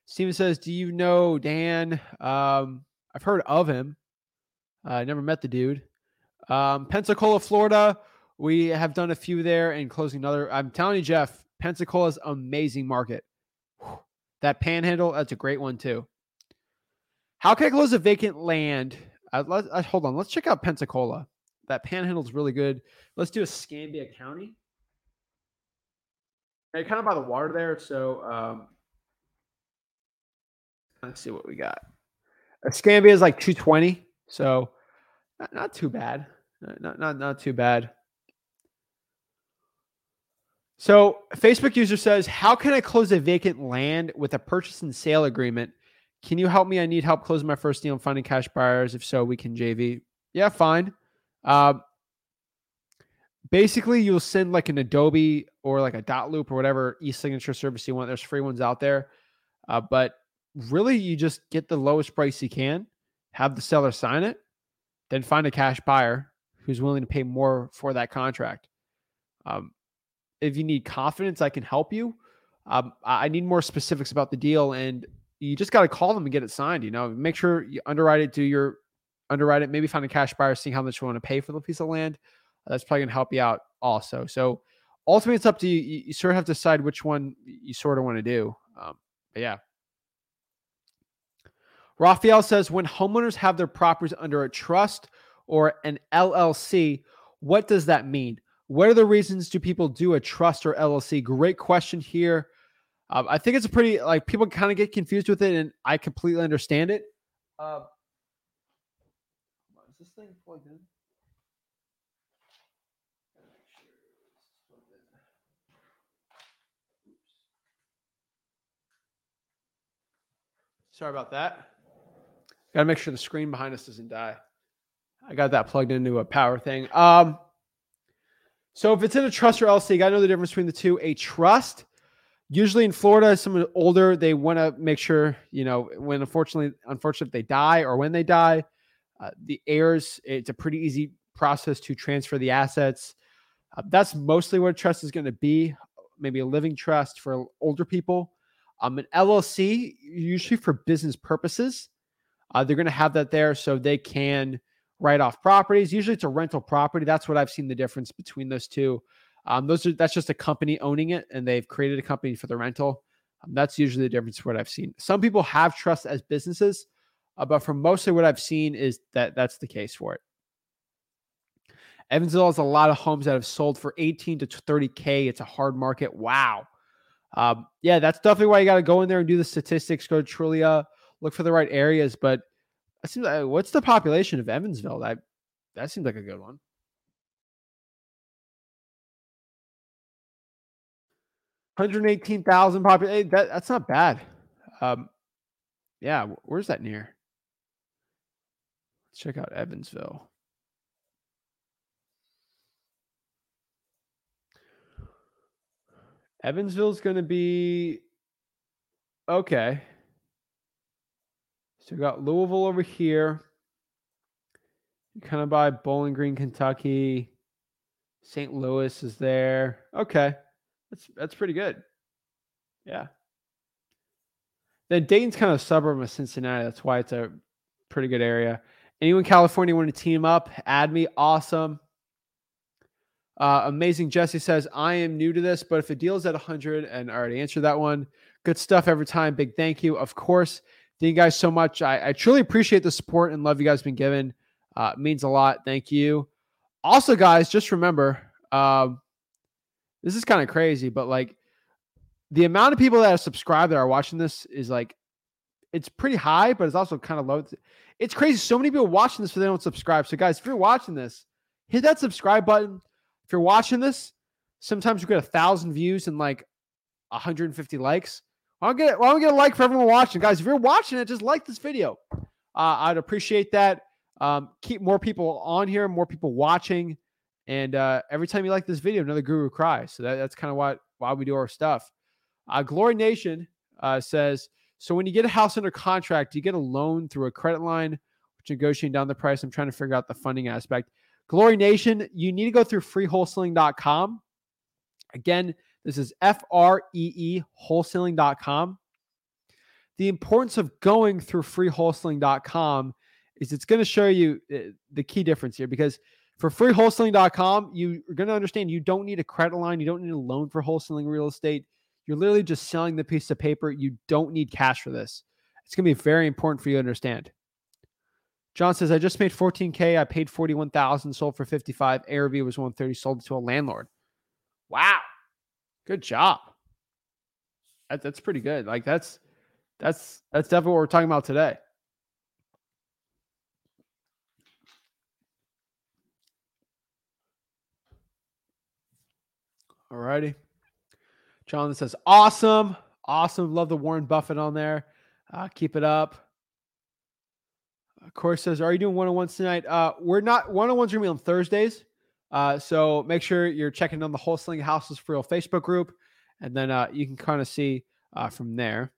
Steven says, Do you know Dan? Um, I've heard of him. I uh, never met the dude. Um, Pensacola, Florida. We have done a few there and closing another. I'm telling you, Jeff, Pensacola's amazing market. That panhandle, that's a great one too. How can I close a vacant land? Uh, let, uh, hold on. Let's check out Pensacola. That panhandle is really good. Let's do Escambia County. Hey, kind of by the water there. So um, let's see what we got. Escambia is like 220. So not, not too bad. Not, not, not too bad. So, Facebook user says, How can I close a vacant land with a purchase and sale agreement? Can you help me? I need help closing my first deal and finding cash buyers. If so, we can JV. Yeah, fine. Uh, basically, you'll send like an Adobe or like a dot loop or whatever e signature service you want. There's free ones out there. Uh, but really, you just get the lowest price you can, have the seller sign it, then find a cash buyer who's willing to pay more for that contract. Um, if you need confidence, I can help you. Um, I need more specifics about the deal, and you just got to call them and get it signed. You know, make sure you underwrite it, do your underwrite it, maybe find a cash buyer, see how much you want to pay for the piece of land. That's probably gonna help you out also. So ultimately, it's up to you. You, you sort of have to decide which one you sort of want to do. Um, yeah. Raphael says when homeowners have their properties under a trust or an LLC, what does that mean? What are the reasons do people do a trust or LLC? Great question here. Um, I think it's a pretty like people kind of get confused with it, and I completely understand it. Uh, is this thing plugged in? Sorry about that. Got to make sure the screen behind us doesn't die. I got that plugged into a power thing. Um, so if it's in a trust or LLC, you got to know the difference between the two. A trust, usually in Florida, someone older, they want to make sure, you know, when unfortunately, unfortunately, they die or when they die, uh, the heirs, it's a pretty easy process to transfer the assets. Uh, that's mostly what a trust is going to be. Maybe a living trust for older people. Um, an LLC, usually for business purposes, uh, they're going to have that there so they can write off properties. Usually it's a rental property. That's what I've seen the difference between those two. Um, those are that's just a company owning it and they've created a company for the rental. Um, that's usually the difference what I've seen. Some people have trust as businesses, uh, but for mostly what I've seen is that that's the case for it. Evansville has a lot of homes that have sold for 18 to 30K. It's a hard market. Wow. Um, yeah, that's definitely why you got to go in there and do the statistics, go to Trulia, look for the right areas. But seems like what's the population of Evansville? That that seems like a good one. Hundred eighteen thousand population. That that's not bad. Um, yeah, where's that near? Check out Evansville. Evansville's going to be okay. So we got Louisville over here. You Kind of by Bowling Green, Kentucky. St. Louis is there. Okay. That's that's pretty good. Yeah. Then Dayton's kind of a suburb of Cincinnati. That's why it's a pretty good area. Anyone California want to team up? Add me. Awesome. Uh, amazing. Jesse says, I am new to this, but if the deal is at 100, and I already answered that one, good stuff every time. Big thank you. Of course, Thank you guys so much. I, I truly appreciate the support and love you guys been given. Uh, means a lot. Thank you. Also, guys, just remember, um, this is kind of crazy, but like the amount of people that are subscribed that are watching this is like it's pretty high, but it's also kind of low. It's crazy. So many people watching this, but they don't subscribe. So, guys, if you're watching this, hit that subscribe button. If you're watching this, sometimes you get a thousand views and like 150 likes. Why don't get why don't we get a like for everyone watching, guys? If you're watching it, just like this video. Uh, I'd appreciate that. Um, keep more people on here, more people watching, and uh, every time you like this video, another guru cries. So that, that's kind of why why we do our stuff. Uh, Glory Nation uh, says so. When you get a house under contract, you get a loan through a credit line, which negotiating down the price. I'm trying to figure out the funding aspect. Glory Nation, you need to go through freewholesaling.com. Again, this is F R E E wholesaling.com. the importance of going through freewholesaling.com is it's going to show you uh, the key difference here because for freewholesaling.com, you're going to understand you don't need a credit line, you don't need a loan for wholesaling real estate. You're literally just selling the piece of paper. You don't need cash for this. It's going to be very important for you to understand. John says, I just made 14K. I paid 41,000, sold for 55. ARV was 130, sold to a landlord. Wow. Good job. That, that's pretty good. Like that's that's that's definitely what we're talking about today. All righty. John says, awesome. Awesome. Love the Warren Buffett on there. Uh, keep it up. Of course says, Are you doing one on ones tonight? Uh, we're not one on ones are gonna be on Thursdays. Uh, so make sure you're checking on the Wholesaling Houses for Real Facebook group, and then uh, you can kind of see uh, from there.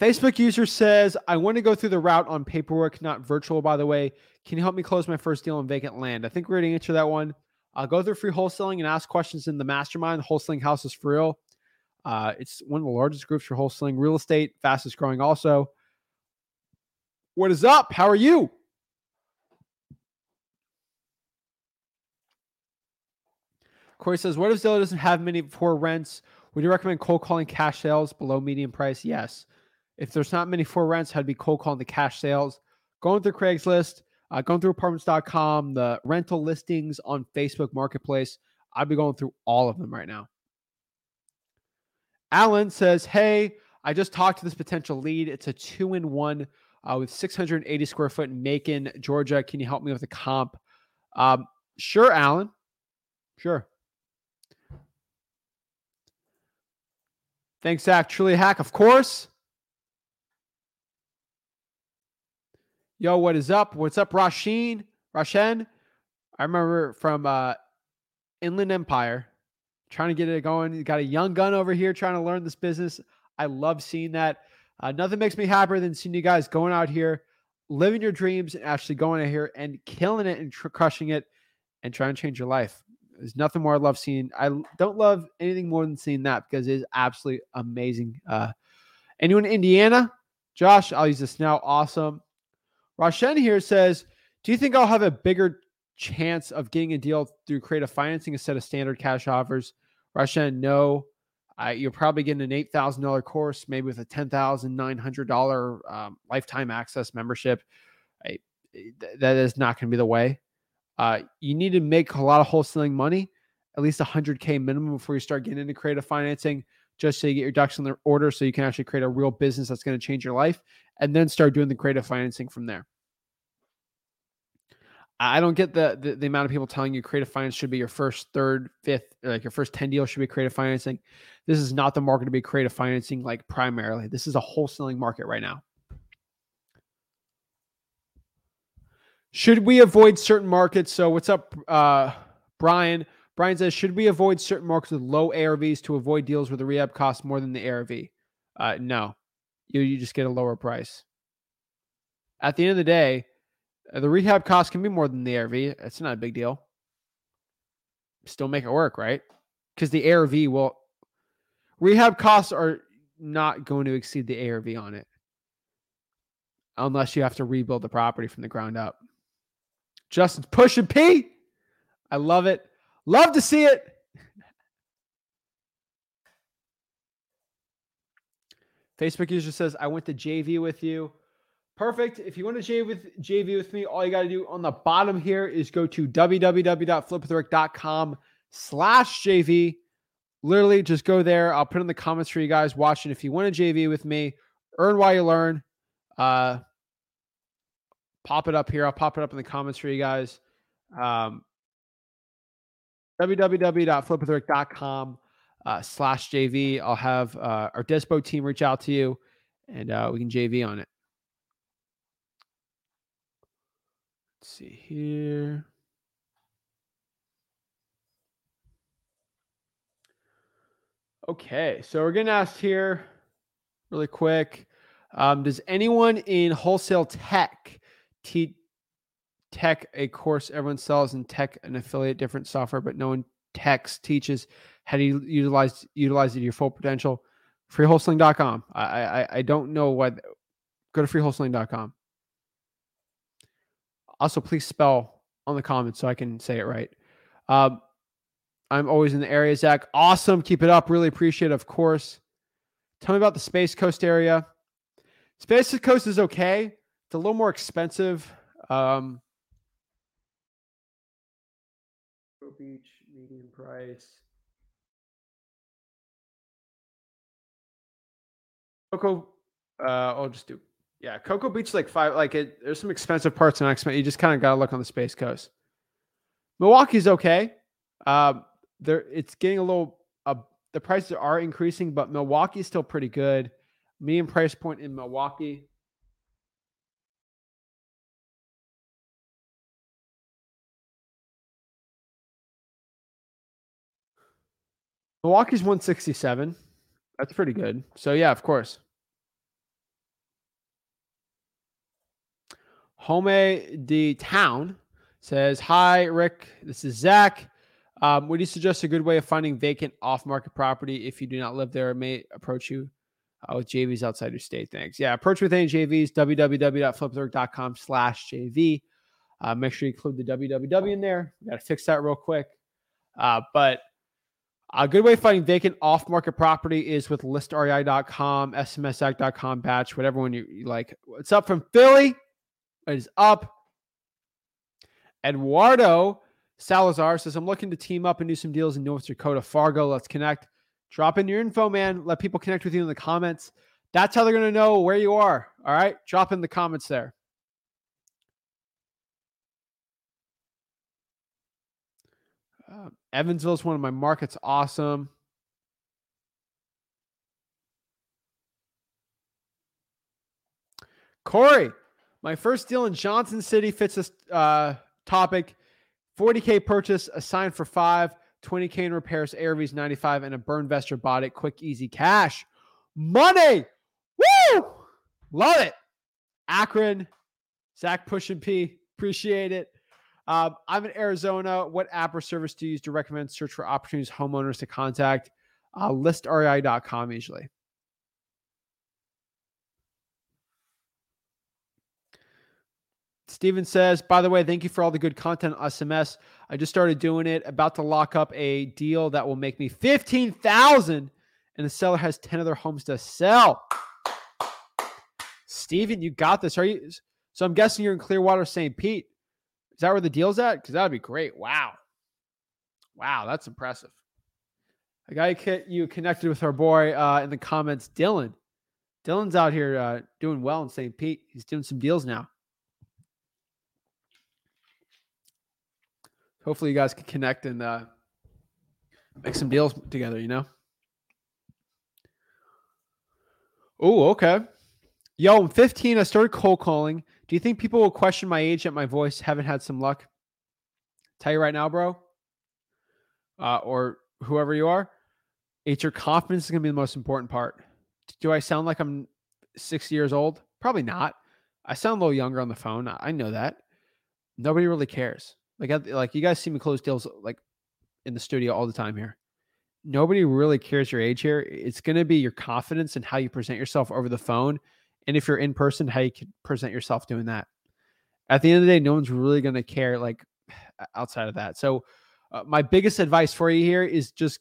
Facebook user says, I want to go through the route on paperwork, not virtual, by the way. Can you help me close my first deal on vacant land? I think we're going to answer that one. I'll go through free wholesaling and ask questions in the mastermind, Wholesaling Houses for Real. Uh, it's one of the largest groups for wholesaling real estate, fastest growing also. What is up? How are you? Corey says, What if Zillow doesn't have many for rents? Would you recommend cold calling cash sales below median price? Yes. If there's not many for rents, I'd be cold calling the cash sales. Going through Craigslist, uh, going through apartments.com, the rental listings on Facebook Marketplace. I'd be going through all of them right now. Alan says, Hey, I just talked to this potential lead. It's a two in one uh, with 680 square foot in Macon, Georgia. Can you help me with a comp? Um, sure, Alan. Sure. Thanks, Zach. Trulia hack, of course. Yo, what is up? What's up, Rasheen? Rashen? I remember from uh, Inland Empire trying to get it going. You got a young gun over here trying to learn this business. I love seeing that. Uh, nothing makes me happier than seeing you guys going out here, living your dreams, and actually going out here and killing it and tr- crushing it and trying to change your life. There's nothing more I love seeing. I don't love anything more than seeing that because it is absolutely amazing. Uh, anyone in Indiana? Josh, I'll use this now. Awesome. Roshen here says, Do you think I'll have a bigger chance of getting a deal through creative financing instead of standard cash offers? Roshen, no. You're probably getting an eight thousand dollar course, maybe with a ten thousand nine hundred dollar um, lifetime access membership. I, that is not going to be the way. Uh, you need to make a lot of wholesaling money, at least 100K minimum before you start getting into creative financing, just so you get your ducks in the order so you can actually create a real business that's going to change your life and then start doing the creative financing from there. I don't get the, the, the amount of people telling you creative finance should be your first, third, fifth, like your first 10 deals should be creative financing. This is not the market to be creative financing like primarily. This is a wholesaling market right now. Should we avoid certain markets? So, what's up, uh, Brian? Brian says, should we avoid certain markets with low ARVs to avoid deals where the rehab costs more than the ARV? Uh, no, you you just get a lower price. At the end of the day, uh, the rehab cost can be more than the ARV. It's not a big deal. Still make it work, right? Because the ARV will rehab costs are not going to exceed the ARV on it unless you have to rebuild the property from the ground up. Justin's pushing P. I love it. Love to see it. Facebook user says, I went to JV with you. Perfect. If you want to JV with JV with me, all you got to do on the bottom here is go to www.flipwithrick.com slash JV. Literally just go there. I'll put in the comments for you guys watching. If you want to JV with me, earn while you learn. Uh, pop it up here. I'll pop it up in the comments for you guys. Um, uh, slash JV. I'll have uh, our Dispo team reach out to you and uh, we can JV on it. Let's see here. Okay, so we're getting asked here really quick. Um, does anyone in wholesale tech teach tech a course everyone sells in tech an affiliate different software, but no one techs teaches how do you utilize utilize it to your full potential? Freewholesaling.com. I I I don't know what. Go to freewholesaling.com. Also, please spell on the comments so I can say it right. Um, I'm always in the area, Zach. Awesome. Keep it up. Really appreciate it, of course. Tell me about the Space Coast area. Space Coast is okay. It's a little more expensive. Um, Beach, medium price. Cocoa, uh, I'll just do yeah. Cocoa Beach like five. Like it, there's some expensive parts and expensive. You just kind of got to look on the Space Coast. Milwaukee's okay. Um, there, it's getting a little. Uh, the prices are increasing, but Milwaukee's still pretty good. Medium price point in Milwaukee. Milwaukee's 167. That's pretty good. So yeah, of course. Home the Town says, Hi, Rick. This is Zach. Um, would you suggest a good way of finding vacant off market property if you do not live there? may approach you uh, with JVs outside your state. Thanks. Yeah, approach with any JVs, www.flipzorg.com slash JV. Uh, make sure you include the www in there. Got to fix that real quick. Uh, but a good way of finding vacant off market property is with listrei.com, smszach.com, batch, whatever one you, you like. What's up from Philly? It is up. Eduardo Salazar says, I'm looking to team up and do some deals in North Dakota, Fargo. Let's connect. Drop in your info, man. Let people connect with you in the comments. That's how they're going to know where you are. All right. Drop in the comments there. Evansville is one of my markets. Awesome. Corey, my first deal in Johnson City fits this uh, topic. 40K purchase, assigned for five, 20K in repairs, ARVs 95, and a burn Burnvestor bought it. Quick, easy cash. Money. Woo! Love it. Akron, Zach Push and P. Appreciate it. Um, I'm in Arizona. What app or service do you use to recommend search for opportunities homeowners to contact? Uh, listrei.com usually. Steven says, by the way, thank you for all the good content on SMS. I just started doing it, about to lock up a deal that will make me 15,000 and the seller has 10 other homes to sell. Steven, you got this. Are you so I'm guessing you're in Clearwater, St. Pete. Is that where the deal's at? Because that would be great. Wow. Wow, that's impressive. I got you connected with our boy uh, in the comments, Dylan. Dylan's out here uh, doing well in St. Pete. He's doing some deals now. Hopefully, you guys can connect and uh, make some deals together, you know? Oh, okay. Yo, I'm 15. I started cold calling. Do you think people will question my age at my voice? Haven't had some luck. Tell you right now, bro, uh, or whoever you are, it's your confidence is going to be the most important part. Do I sound like I'm 60 years old? Probably not. I sound a little younger on the phone. I know that. Nobody really cares. Like, like you guys see me close deals like in the studio all the time here. Nobody really cares your age here. It's going to be your confidence and how you present yourself over the phone and if you're in person, how you can present yourself doing that. At the end of the day, no one's really going to care like outside of that. So, uh, my biggest advice for you here is just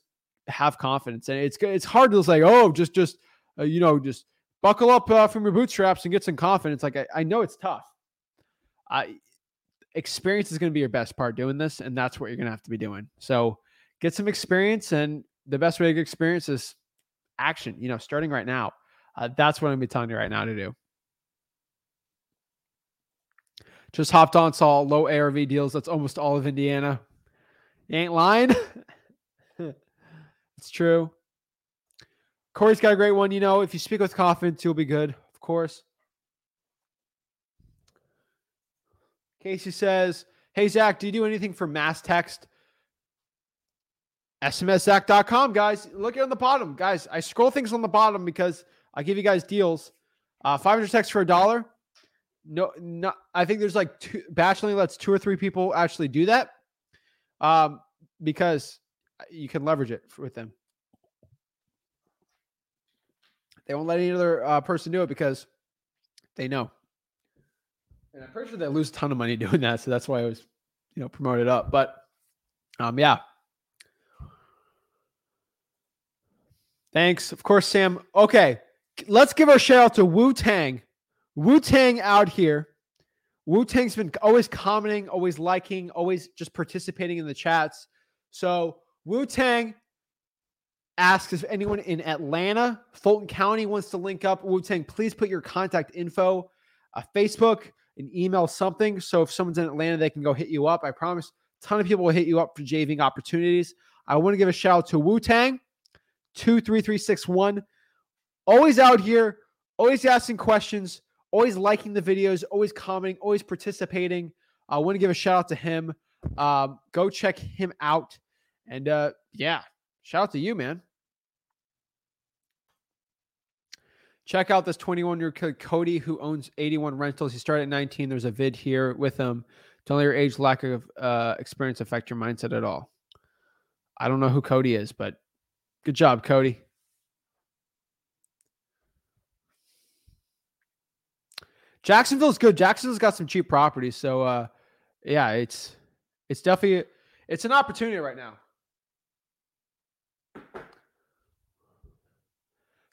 have confidence, and it's it's hard to say, oh, just just uh, you know, just buckle up uh, from your bootstraps and get some confidence. Like I, I know it's tough. I experience is going to be your best part doing this, and that's what you're going to have to be doing. So, get some experience, and the best way to get experience is action. You know, starting right now. Uh, that's what I'm be telling you right now to do. Just hopped on, saw low ARV deals. That's almost all of Indiana. You ain't lying. it's true. Corey's got a great one. You know, if you speak with confidence, you'll be good, of course. Casey says, Hey, Zach, do you do anything for mass text? SMSZach.com, guys. Look at on the bottom. Guys, I scroll things on the bottom because – I give you guys deals. Uh, 500 texts for a dollar. No, no, I think there's like two, only lets two or three people actually do that. Um, because you can leverage it with them. They won't let any other uh, person do it because they know. And I'm pretty sure they lose a ton of money doing that, so that's why I was, you know, promoted up. But um, yeah. Thanks, of course, Sam. Okay, let's give our shout out to Wu Tang. Wu Tang out here. Wu Tang's been always commenting, always liking, always just participating in the chats. So Wu Tang asks if anyone in Atlanta, Fulton County wants to link up. Wu Tang, please put your contact info, a Facebook, an email, something. So if someone's in Atlanta, they can go hit you up. I promise. A ton of people will hit you up for JVing opportunities. I want to give a shout out to Wu Tang, two three three six one. Always out here, always asking questions, always liking the videos, always commenting, always participating. I want to give a shout out to him. Um, go check him out. And uh, yeah, shout out to you, man. Check out this 21 year old Cody who owns 81 rentals. He started at 19. There's a vid here with him. Don't let your age, lack of uh, experience affect your mindset at all. I don't know who Cody is, but good job, Cody. Jacksonville's good. Jacksonville's got some cheap properties, so uh, yeah, it's it's definitely it's an opportunity right now.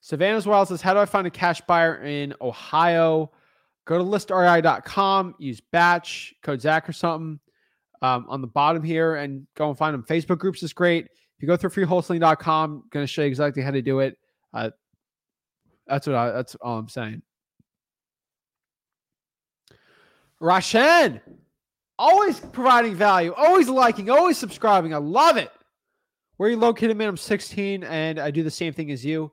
Savannah's Wild says, How do I find a cash buyer in Ohio? Go to listrei.com, use batch, code Zach or something um, on the bottom here, and go and find them. Facebook groups is great. If you go through freewholesaling.com, going to show you exactly how to do it. Uh, that's what I, that's all I'm saying. Rashan, always providing value, always liking, always subscribing. I love it. Where are you located, man? I'm 16 and I do the same thing as you.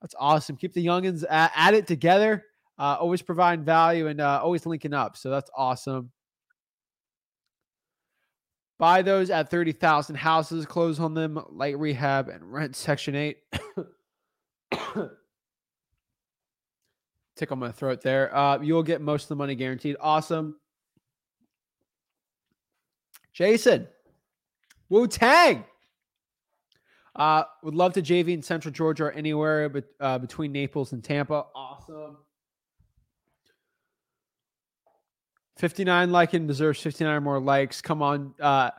That's awesome. Keep the youngins at, at it together. Uh, always providing value and uh, always linking up. So that's awesome. Buy those at 30,000 houses, close on them, light rehab, and rent Section 8. Tickle my throat there. Uh, you'll get most of the money guaranteed. Awesome. Jason, Wu Tang. Uh, would love to JV in Central Georgia or anywhere but uh, between Naples and Tampa. Awesome. 59 liking deserves 59 more likes. Come on. Uh,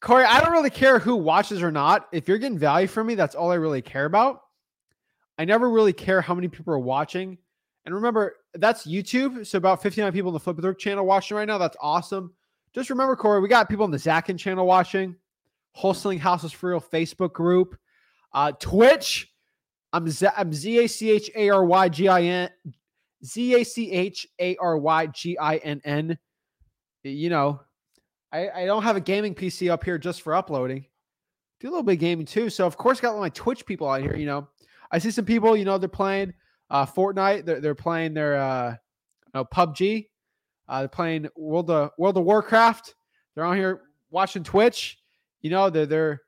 Corey, I don't really care who watches or not. If you're getting value from me, that's all I really care about. I never really care how many people are watching. And remember, that's YouTube. So about 59 people on the Flip It channel watching right now. That's awesome. Just remember, Corey, we got people on the Zach Ginn channel watching, Wholesaling Houses for Real Facebook group, uh, Twitch. I'm Z- I'm Z A C H A R Y G I N Z A C H A R Y G I N N. You know, I, I don't have a gaming PC up here just for uploading. Do a little bit of gaming too. So of course, got all my Twitch people out here. You know, I see some people. You know, they're playing uh, Fortnite. They're they're playing their uh, know, PUBG. Uh, they're playing World of World of Warcraft. They're on here watching Twitch. You know, they're they're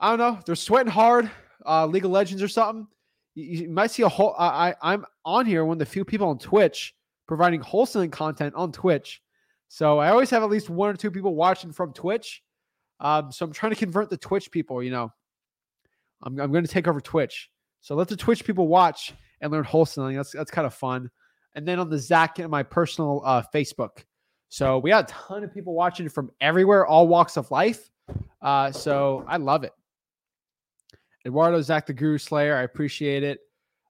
I don't know. They're sweating hard. Uh, League of Legends or something. You, you might see a whole. I, I I'm on here one of the few people on Twitch providing wholesaling content on Twitch. So I always have at least one or two people watching from Twitch. Um, so I'm trying to convert the Twitch people. You know, I'm I'm going to take over Twitch. So let the Twitch people watch and learn wholesaling. That's that's kind of fun. And then on the Zach and my personal uh, Facebook. So we had a ton of people watching from everywhere, all walks of life. Uh, so I love it. Eduardo Zach the Guru Slayer, I appreciate it.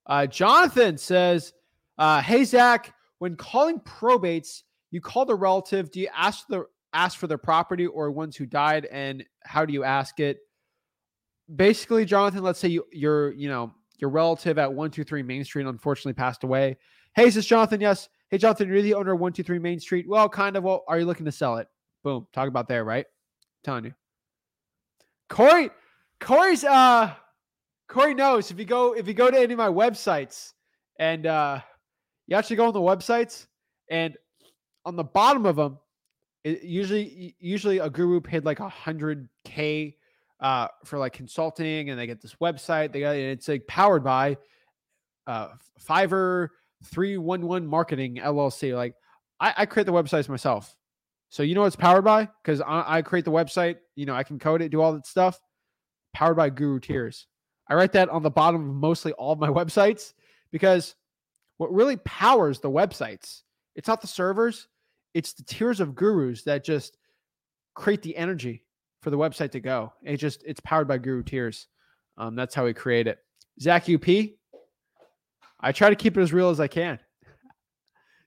Uh, Jonathan says, uh, "Hey Zach, when calling probates, you call the relative. Do you ask the ask for their property or ones who died, and how do you ask it? Basically, Jonathan, let's say you you're you know your relative at one two three Main Street unfortunately passed away. Hey, is this Jonathan? Yes. Hey, Jonathan, you're the owner of one two three Main Street. Well, kind of. Well, are you looking to sell it? Boom. Talk about there, right? I'm telling you. Corey, Corey's uh Corey knows if you go if you go to any of my websites and uh you actually go on the websites and on the bottom of them it usually usually a guru paid like a hundred k uh for like consulting and they get this website they got it's like powered by uh fiverr 311 marketing llc like i, I create the websites myself. So you know it's powered by? Because I, I create the website you know i can code it do all that stuff. Powered by Guru Tears. I write that on the bottom of mostly all of my websites because what really powers the websites, it's not the servers, it's the tears of gurus that just create the energy for the website to go. It just it's powered by Guru Tears. Um, that's how we create it. Zach UP. I try to keep it as real as I can.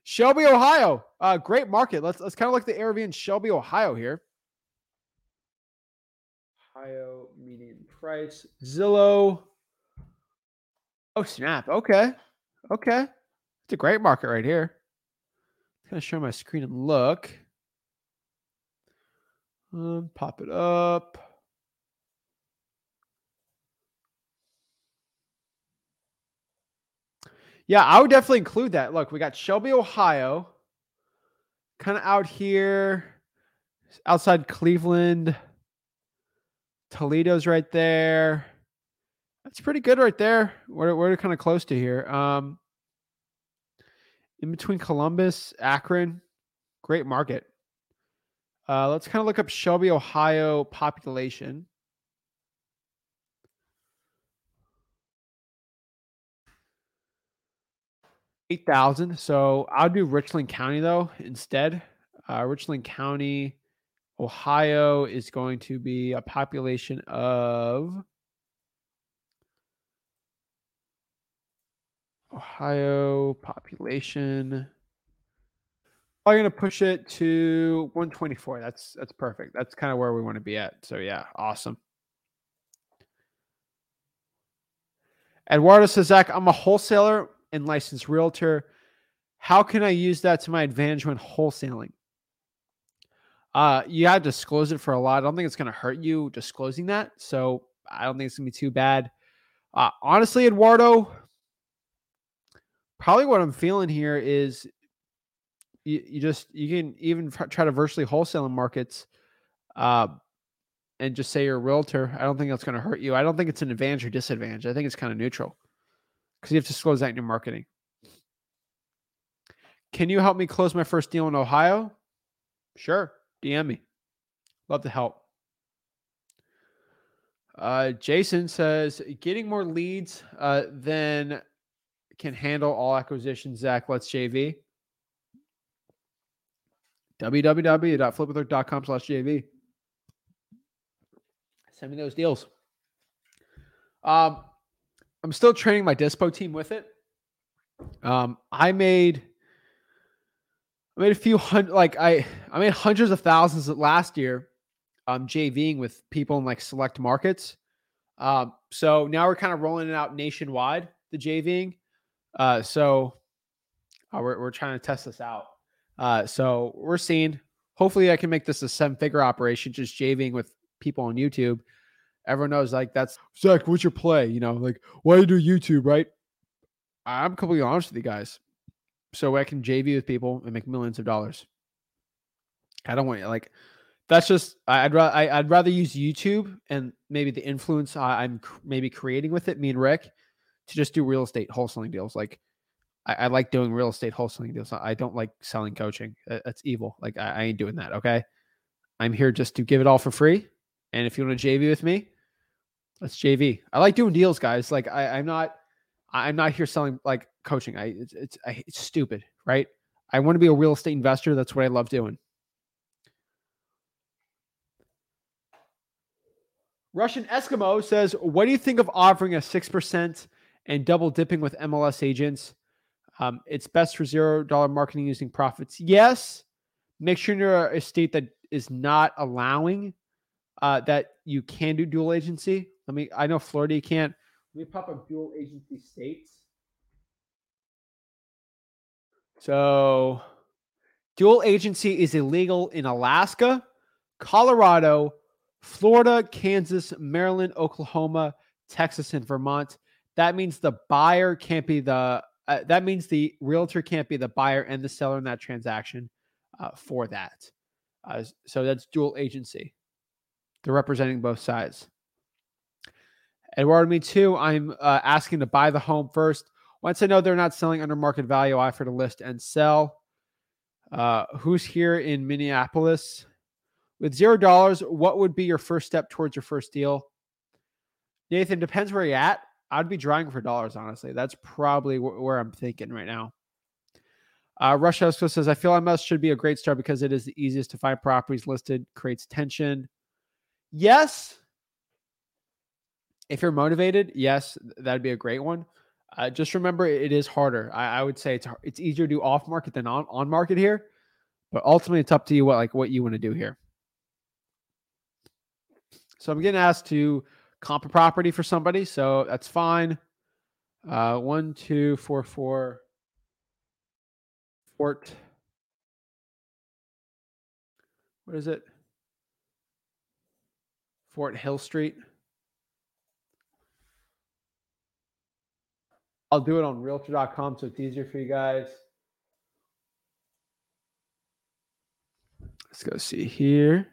Shelby, Ohio. Uh, great market. Let's let's kind of look at the ARV in Shelby, Ohio here. Ohio median price. Zillow. Oh, snap. Okay. Okay. It's a great market right here. I'm to show my screen and look. Um, pop it up. Yeah, I would definitely include that. Look, we got Shelby, Ohio, kind of out here outside Cleveland. Toledo's right there. That's pretty good right there. We're, we're kind of close to here. Um, in between Columbus, Akron, great market. Uh, let's kind of look up Shelby, Ohio population. Eight thousand. So I'll do Richland County though instead. Uh, Richland County, Ohio is going to be a population of Ohio population. I'm to push it to 124. That's that's perfect. That's kind of where we want to be at. So yeah, awesome. Eduardo says, Zach, I'm a wholesaler and licensed realtor. How can I use that to my advantage when wholesaling? Uh, you got to disclose it for a lot. I don't think it's to hurt you disclosing that. So I don't think it's to be too bad. Uh, honestly, Eduardo, probably what I'm feeling here is you, you just you can even try to virtually wholesale in markets uh, and just say you're a realtor. I don't think that's going to hurt you. I don't think it's an advantage or disadvantage. I think it's kind of neutral because you have to disclose that in your marketing. Can you help me close my first deal in Ohio? Sure. DM me. Love to help. Uh, Jason says getting more leads uh, than can handle all acquisitions. Zach, let's JV. www.flipwithrick.com slash JV. Send me those deals. Um, I'm still training my Dispo team with it. Um, I made I made a few hundred like I I made hundreds of thousands last year um JVing with people in like select markets. Um, so now we're kind of rolling it out nationwide, the JVing. Uh, so uh, we're, we're trying to test this out. Uh, so we're seeing, hopefully, I can make this a seven figure operation, just JVing with people on YouTube. Everyone knows, like, that's Zach, what's your play? You know, like, why do you do YouTube, right? I'm completely honest with you guys. So I can JV with people and make millions of dollars. I don't want like that's just I'd rather I'd rather use YouTube and maybe the influence I'm maybe creating with it, me and Rick, to just do real estate wholesaling deals. Like I, I like doing real estate wholesaling deals. I don't like selling coaching. Uh, that's evil. Like I, I ain't doing that. Okay. I'm here just to give it all for free. And if you want to JV with me, let's JV. I like doing deals, guys. Like I, I'm not, I'm not here selling like coaching. I it's it's, I, it's stupid, right? I want to be a real estate investor. That's what I love doing. Russian Eskimo says, "What do you think of offering a six percent and double dipping with MLS agents. Um, it's best for zero dollar marketing using profits. Yes, make sure you're a state that is not allowing uh, that you can do dual agency. Let me. I know Florida you can't. Let me pop up dual agency states. So, dual agency is illegal in Alaska, Colorado, Florida, Kansas, Maryland, Oklahoma, Texas, and Vermont. That means the buyer can't be the uh, that means the realtor can't be the buyer and the seller in that transaction uh, for that. Uh, so that's dual agency. They're representing both sides. Eduardo, me too. I'm uh, asking to buy the home first. Once I know they're not selling under market value, I offer to list and sell. Uh, who's here in Minneapolis? With zero dollars, what would be your first step towards your first deal? Nathan, depends where you're at. I'd be drawing for dollars, honestly. That's probably wh- where I'm thinking right now. Uh, Rush Esco says, I feel MLS should be a great start because it is the easiest to find properties listed, creates tension. Yes. If you're motivated, yes, that'd be a great one. Uh, just remember, it is harder. I, I would say it's it's easier to do off market than on, on market here, but ultimately it's up to you what like what you want to do here. So I'm getting asked to comp a property for somebody, so that's fine. Uh, one, two, four, four. Fort. What is it? Fort Hill Street. I'll do it on realtor.com so it's easier for you guys. Let's go see here.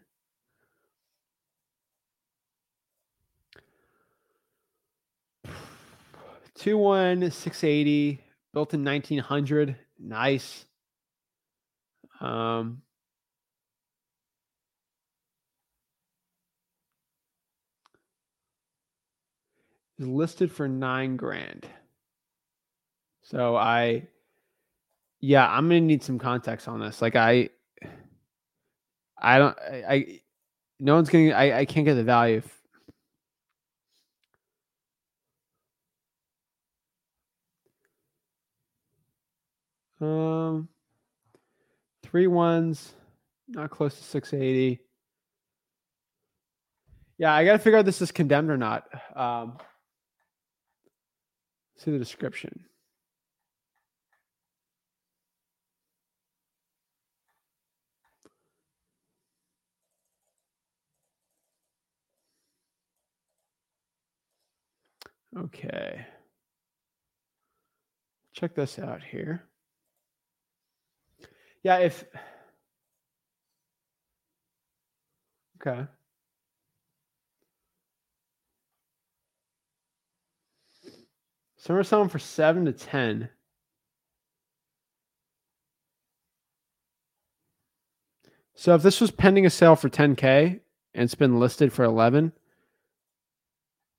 Two one six eighty built in nineteen hundred. Nice. Um, is listed for nine grand. So I, yeah, I'm gonna need some context on this. Like I, I don't, I, I no one's gonna, I, I can't get the value. If, um, three ones, not close to 680. Yeah, I got to figure out this is condemned or not. Um, see the description. Okay. Check this out here. Yeah, if okay. Some are selling for seven to ten. So if this was pending a sale for 10k and it's been listed for 11,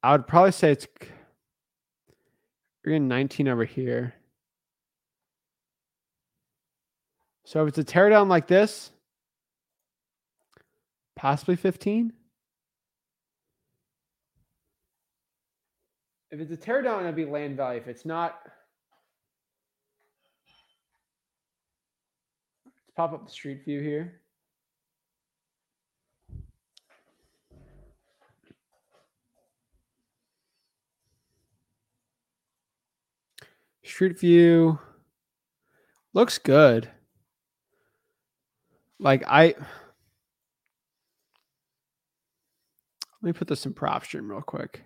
I would probably say it's we're getting 19 over here. So if it's a teardown like this, possibly 15. If it's a teardown, it'd be land value. If it's not, let's pop up the street view here. Street view looks good. Like I let me put this in PropStream real quick.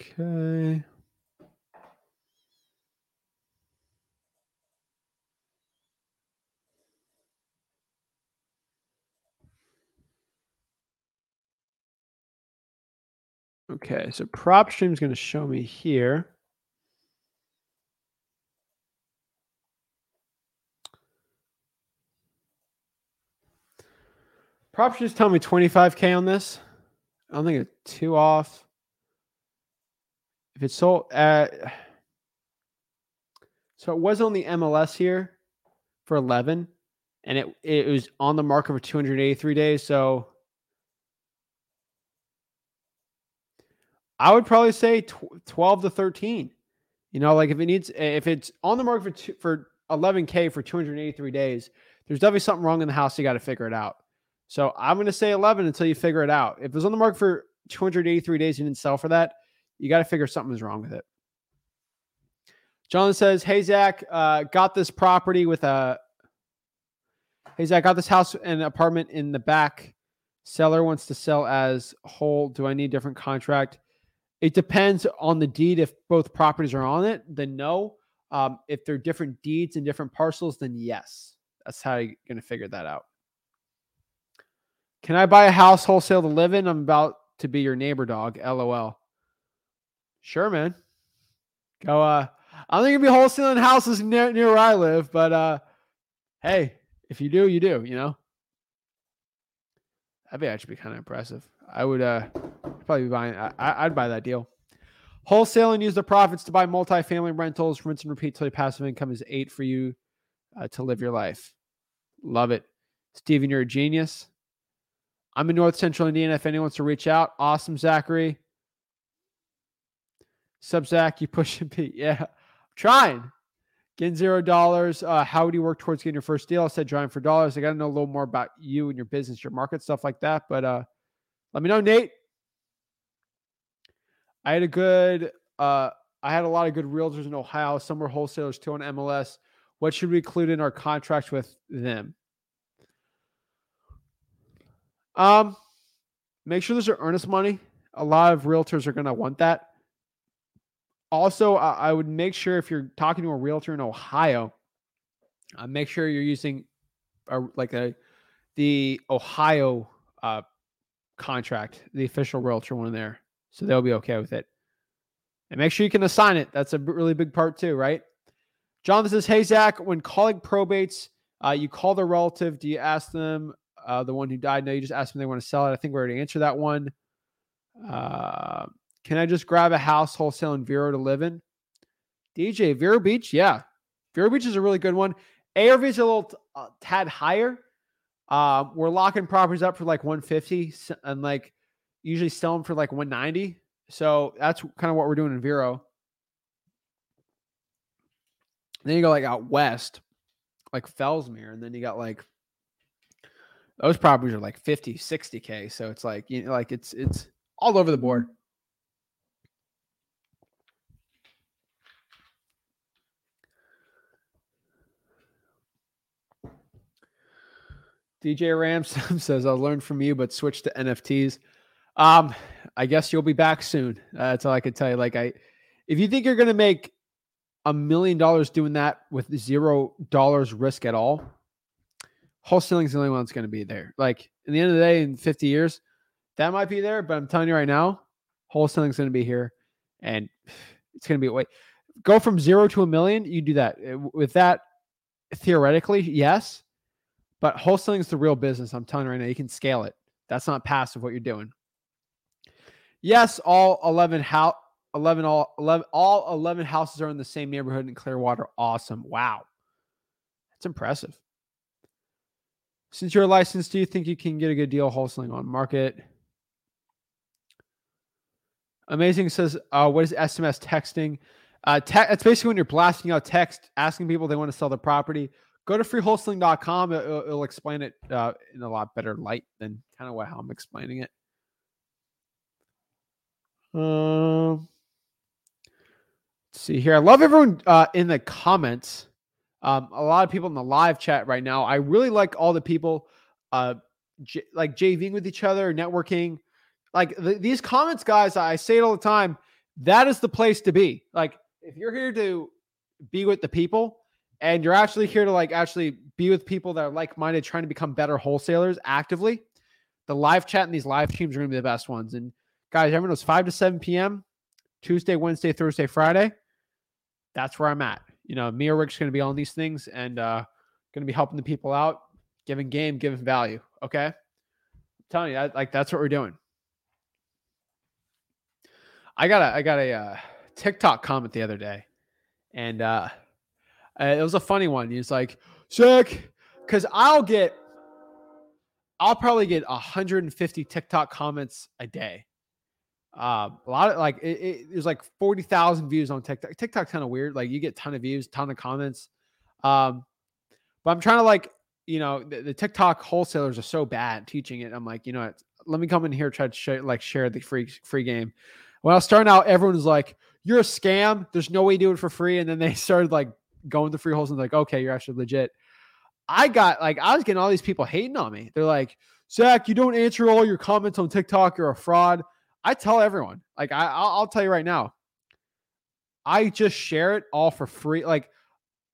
Okay. Okay, so PropStream is going to show me here. PropStream is telling me 25k on this. I don't think it's too off. If it's sold at uh, so it was on the MLS here for 11 and it it was on the market for 283 days, so I would probably say tw- 12 to 13. You know, like if it needs, if it's on the market for two, for 11k for 283 days, there's definitely something wrong in the house. You got to figure it out. So I'm going to say 11 until you figure it out. If it's on the market for 283 days, you didn't sell for that, you got to figure something's wrong with it. John says, "Hey Zach, uh, got this property with a. Hey Zach, got this house and apartment in the back. Seller wants to sell as whole. Do I need a different contract? It depends on the deed. If both properties are on it, then no. Um, if they're different deeds and different parcels, then yes. That's how you're going to figure that out. Can I buy a house wholesale to live in? I'm about to be your neighbor dog. LOL. Sure, man. Go. Uh, I don't think it'd be wholesaling houses near near where I live, but uh, hey, if you do, you do. You know. That'd be actually kind of impressive. I would uh probably be buying. I, I'd buy that deal. Wholesale and use the profits to buy multifamily rentals. Rinse and repeat till your passive income is eight for you uh, to live your life. Love it, Steven. You're a genius. I'm in North Central Indiana. If anyone wants to reach out, awesome, Zachary. Sub Zach, you pushing Pete? Yeah, I'm trying. Getting zero dollars. Uh, how would you work towards getting your first deal? I said trying for dollars. I got to know a little more about you and your business, your market, stuff like that. But uh, let me know, Nate. I had a good. Uh, I had a lot of good realtors in Ohio. Some were wholesalers too on MLS. What should we include in our contracts with them? Um, make sure there's earnest money. A lot of realtors are going to want that. Also, I, I would make sure if you're talking to a realtor in Ohio, uh, make sure you're using a, like a the Ohio uh, contract, the official realtor one there, so they'll be okay with it. And make sure you can assign it. That's a really big part too, right? Jonathan says, "Hey Zach, when calling probates, uh, you call the relative. Do you ask them uh, the one who died? No, you just ask them they want to sell it. I think we already answered that one. Uh, can I just grab a house wholesale in Vero to live in? DJ Vero Beach, yeah, Vero Beach is a really good one. ARV is a little tad higher. Um, we're locking properties up for like 150 and like usually sell them for like 190. So that's kind of what we're doing in Vero. Then you go like out west, like Fellsmere, and then you got like those properties are like 50, 60k. So it's like you know, like it's it's all over the board. DJ Ramsam says, I'll learn from you, but switch to NFTs. Um, I guess you'll be back soon. Uh, that's all I can tell you. Like, I, if you think you're going to make a million dollars doing that with zero dollars risk at all, wholesaling is the only one that's going to be there. Like, in the end of the day, in 50 years, that might be there, but I'm telling you right now, wholesaling is going to be here and it's going to be, wait, go from zero to a million. You do that Uh, with that theoretically, yes. But wholesaling is the real business. I'm telling you right now, you can scale it. That's not passive what you're doing. Yes, all 11 house 11 all 11 all 11 houses are in the same neighborhood in Clearwater. Awesome. Wow. That's impressive. Since you're licensed, do you think you can get a good deal wholesaling on market? Amazing says, uh, what is SMS texting? Uh, te- it's basically when you're blasting out text, asking people they want to sell their property. Go to freewholesaling.com. It, will it'll explain it uh, in a lot better light than kind of how I'm explaining it. Um, let's see here. I love everyone uh, in the comments. Um, a lot of people in the live chat right now. I really like all the people uh, j- like JVing with each other, networking. Like th- these comments, guys, I say it all the time. That is the place to be. Like if you're here to be with the people and you're actually here to like actually be with people that are like-minded trying to become better wholesalers actively. The live chat and these live streams are going to be the best ones. And guys everyone knows 5 to 7 p.m tuesday wednesday thursday friday that's where i'm at. You know me or rick's going to be on these things and uh going to be helping the people out giving game giving value okay? I'm telling you that, like that's what we're doing. I got a i got a uh, tiktok comment the other day and uh uh, it was a funny one. He's like, sick, because I'll get, I'll probably get 150 TikTok comments a day. Um, a lot of like, it, it, there's like 40,000 views on TikTok. TikTok's kind of weird. Like, you get ton of views, ton of comments. Um, but I'm trying to like, you know, the, the TikTok wholesalers are so bad teaching it. I'm like, you know what? Let me come in here try to share, like share the free free game. When I was starting out, everyone was like, "You're a scam. There's no way you do it for free." And then they started like going to free holes and like, okay, you're actually legit. I got like, I was getting all these people hating on me. They're like, Zach, you don't answer all your comments on TikTok. You're a fraud. I tell everyone, like, I, I'll, I'll tell you right now, I just share it all for free. Like,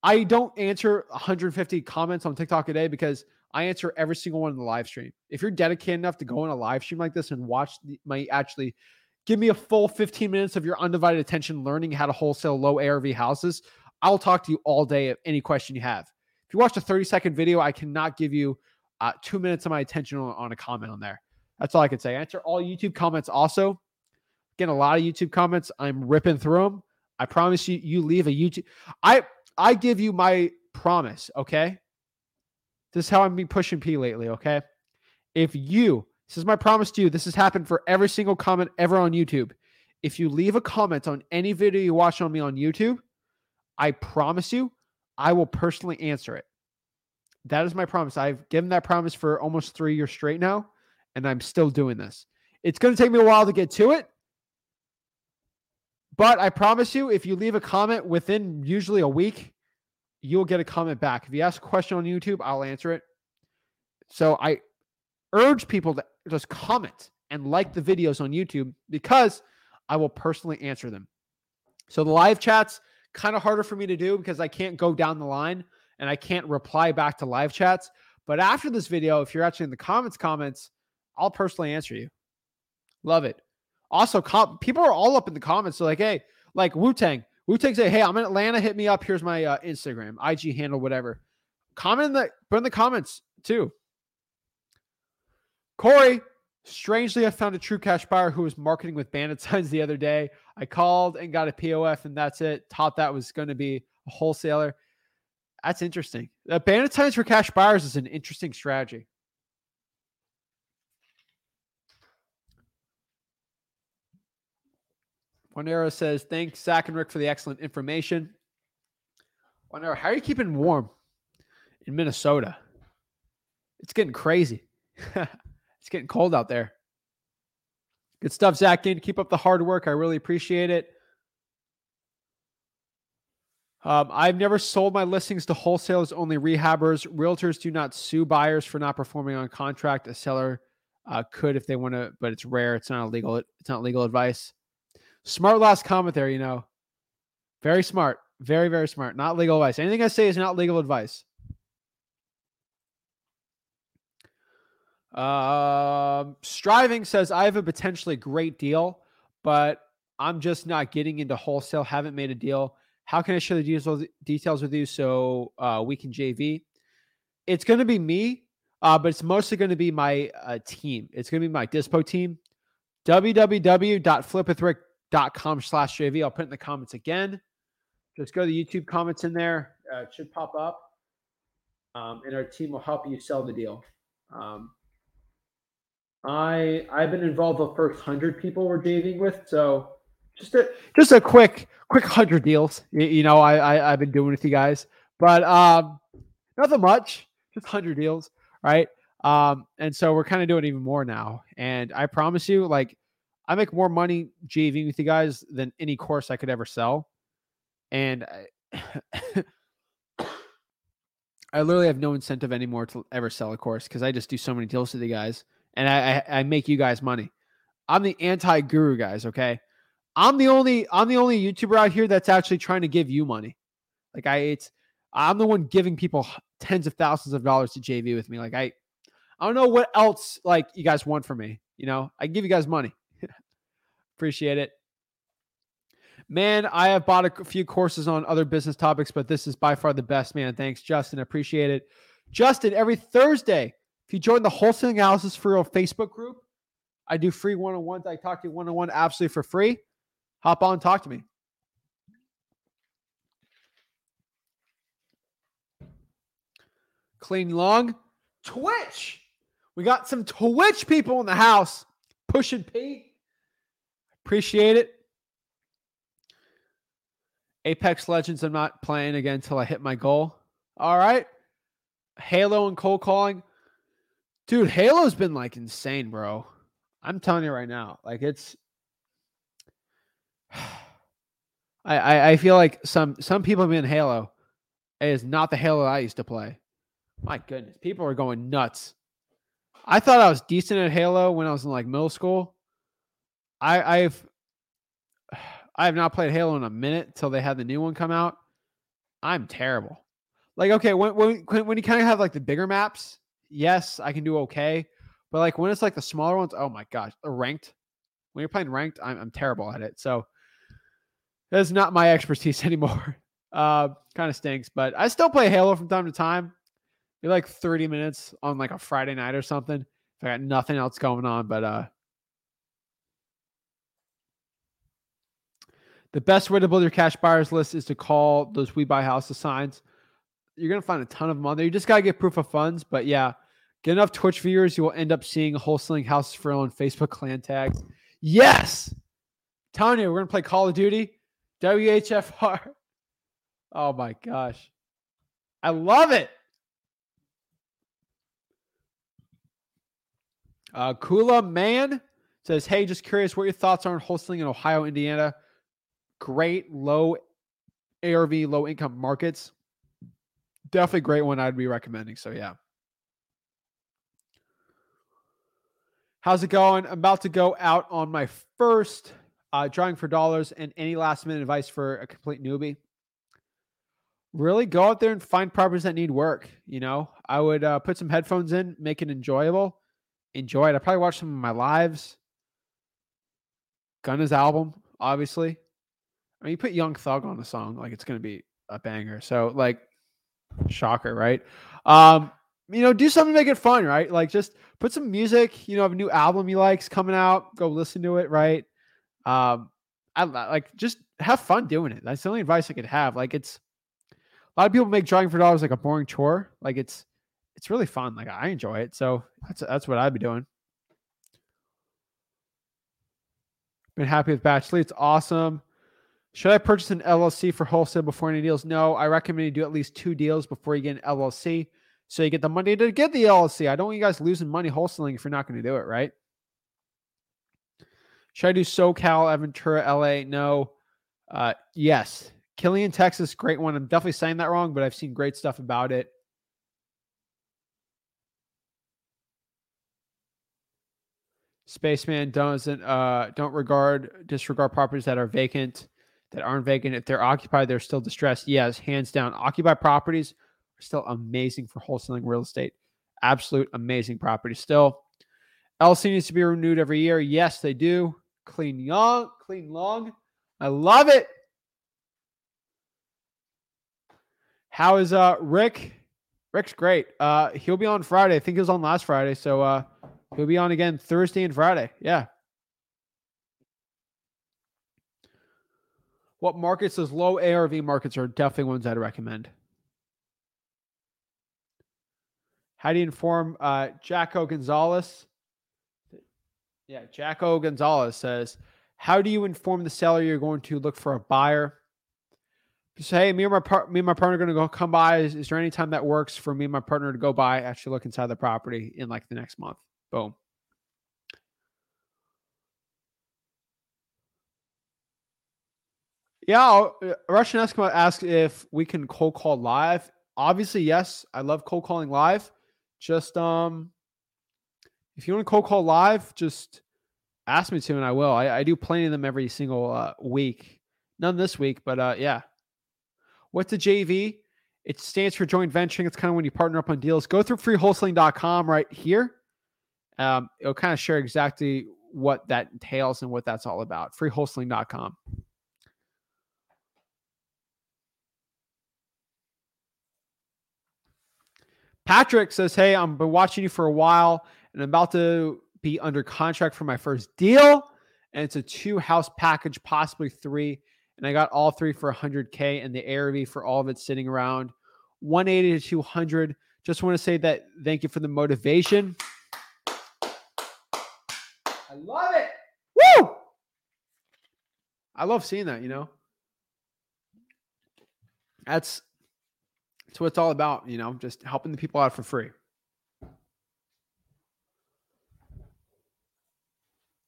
I don't answer 150 comments on TikTok a day because I answer every single one in the live stream. If you're dedicated enough to go on a live stream like this and watch the, my actually give me a full 15 minutes of your undivided attention learning how to wholesale low ARV houses, I'll talk to you all day of any question you have. If you watch a 30 second video, I cannot give you uh, two minutes of my attention on, on a comment on there. That's all I can say. Answer all YouTube comments also. Getting a lot of YouTube comments. I'm ripping through them. I promise you, you leave a YouTube. I I give you my promise, okay? This is how I'm be pushing P lately, okay? If you, this is my promise to you, this has happened for every single comment ever on YouTube. If you leave a comment on any video you watch on me on YouTube, I promise you, I will personally answer it. That is my promise. I've given that promise for almost three years straight now, and I'm still doing this. It's going to take me a while to get to it, but I promise you, if you leave a comment within usually a week, you'll get a comment back. If you ask a question on YouTube, I'll answer it. So I urge people to just comment and like the videos on YouTube because I will personally answer them. So the live chats kind of harder for me to do because I can't go down the line and I can't reply back to live chats. But after this video, if you're actually in the comments, comments, I'll personally answer you. Love it. Also, com- people are all up in the comments. So like, hey, like Wu Tang, Wu Tang say, hey, I'm in Atlanta. Hit me up. Here's my uh, Instagram, IG handle, whatever. Comment in the put in the comments too. Corey, strangely, I found a true cash buyer who was marketing with bandit signs the other day. I called and got a POF, and that's it. Thought that was going to be a wholesaler. That's interesting. Uh, bandit signs for cash buyers is an interesting strategy. Arrow says, Thanks, Zach and Rick, for the excellent information. Arrow, how are you keeping warm in Minnesota? It's getting crazy. it's getting cold out there. Good stuff, Zach. Keep up the hard work. I really appreciate it. Um, I've never sold my listings to wholesalers, only rehabbers. Realtors do not sue buyers for not performing on contract. A seller uh, could if they want to, but it's rare. It's not legal. It's not legal advice. Smart last comment there, you know. Very smart. Very, very smart. Not legal advice. Anything I say is not legal advice. Uh, Striving says, I have a potentially great deal, but I'm just not getting into wholesale. Haven't made a deal. How can I share the details with you so uh, we can JV? It's going to be me, uh, but it's mostly going to be my uh, team. It's going to be my Dispo team. www.flipwithrick.com com slash JV. I'll put in the comments again. Just go to the YouTube comments in there. Uh, it should pop up. Um, and our team will help you sell the deal. Um, I I've been involved the first hundred people we're dating with, so just a just a quick quick hundred deals. You, you, know, I, I have been doing with you guys, but um, nothing much, just hundred deals, right? Um, and so we're kind of doing even more now. And I promise you, like I make more money JVing with you guys than any course I could ever sell. And I, I literally have no incentive anymore to ever sell a course because I just do so many deals with you guys and I, I, I make you guys money. I'm the anti guru, guys. Okay. I'm the only I'm the only YouTuber out here that's actually trying to give you money. Like I it's I'm the one giving people tens of thousands of dollars to JV with me. Like I I don't know what else like you guys want from me. You know, I give you guys money. Appreciate it. Man, I have bought a few courses on other business topics, but this is by far the best, man. Thanks, Justin. Appreciate it. Justin, every Thursday, if you join the Wholesaling Analysis for Real Facebook group, I do free one on ones. I talk to you one on one absolutely for free. Hop on, talk to me. Clean long. Twitch. We got some Twitch people in the house. Pushing Pete. Appreciate it. Apex Legends, I'm not playing again until I hit my goal. All right. Halo and cold calling. Dude, Halo's been like insane, bro. I'm telling you right now. Like it's I, I, I feel like some some people been Halo. It is not the Halo I used to play. My goodness, people are going nuts. I thought I was decent at Halo when I was in like middle school. I, I've I have not played Halo in a minute till they had the new one come out. I'm terrible. Like, okay, when when when you kind of have like the bigger maps, yes, I can do okay. But like when it's like the smaller ones, oh my gosh, ranked. When you're playing ranked, I'm I'm terrible at it. So that's not my expertise anymore. Uh, kind of stinks, but I still play Halo from time to time. Maybe like 30 minutes on like a Friday night or something. If I got nothing else going on, but uh, the best way to build your cash buyers list is to call those We Buy Houses signs. You're gonna find a ton of them on there. You just gotta get proof of funds, but yeah, get enough Twitch viewers, you will end up seeing wholesaling houses for on Facebook clan tags. Yes, Tanya, we're gonna play Call of Duty, WHFR. Oh my gosh, I love it. Uh, Kula Man says, "Hey, just curious, what your thoughts are on wholesaling in Ohio, Indiana? Great low ARV, low income markets. Definitely great one. I'd be recommending. So yeah." How's it going? I'm about to go out on my first uh, driving for dollars and any last minute advice for a complete newbie. Really go out there and find properties that need work. You know, I would uh, put some headphones in, make it enjoyable, enjoy it. I probably watch some of my lives. Gunna's album, obviously. I mean, you put Young Thug on the song, like it's gonna be a banger. So, like, shocker, right? Um, you know, do something to make it fun, right? Like just put some music, you know, have a new album you like's coming out, go listen to it, right? Um, I like just have fun doing it. That's the only advice I could have. Like it's a lot of people make driving for dollars like a boring chore. Like it's it's really fun. Like I enjoy it. So that's that's what I'd be doing. Been happy with BatchLeads. It's awesome. Should I purchase an LLC for wholesale before any deals? No, I recommend you do at least two deals before you get an LLC. So you get the money to get the LLC. I don't want you guys losing money wholesaling if you're not going to do it, right? Should I do SoCal, Aventura, LA? No. Uh, yes. Killeen, Texas, great one. I'm definitely saying that wrong, but I've seen great stuff about it. Spaceman doesn't uh, don't regard disregard properties that are vacant, that aren't vacant. If they're occupied, they're still distressed. Yes, hands down. Occupied properties still amazing for wholesaling real estate. Absolute amazing property still. LC needs to be renewed every year. Yes, they do. Clean young, clean long. I love it. How is uh Rick? Rick's great. Uh he'll be on Friday. I think he was on last Friday. So uh he'll be on again Thursday and Friday. Yeah. What markets, those low ARV markets are definitely ones I'd recommend. How do you inform uh, Jacko Gonzalez? Yeah, Jacko Gonzalez says, How do you inform the seller you're going to look for a buyer? Say, hey, me and my par- me and my partner are going to go come by. Is, is there any time that works for me and my partner to go by, actually look inside the property in like the next month? Boom. Yeah, uh, Russian Eskimo asked if we can cold call live. Obviously, yes. I love cold calling live. Just um, if you want to cold call live, just ask me to, and I will. I, I do plenty of them every single uh, week. None this week, but uh, yeah. What's a JV? It stands for joint venturing. It's kind of when you partner up on deals. Go through freewholesaling.com right here. Um, it'll kind of share exactly what that entails and what that's all about. Freewholesaling.com. Patrick says, Hey, I've been watching you for a while and I'm about to be under contract for my first deal. And it's a two house package, possibly three. And I got all three for 100K and the ARV for all of it sitting around 180 to 200. Just want to say that thank you for the motivation. I love it. Woo! I love seeing that, you know. That's that's what it's all about, you know, just helping the people out for free.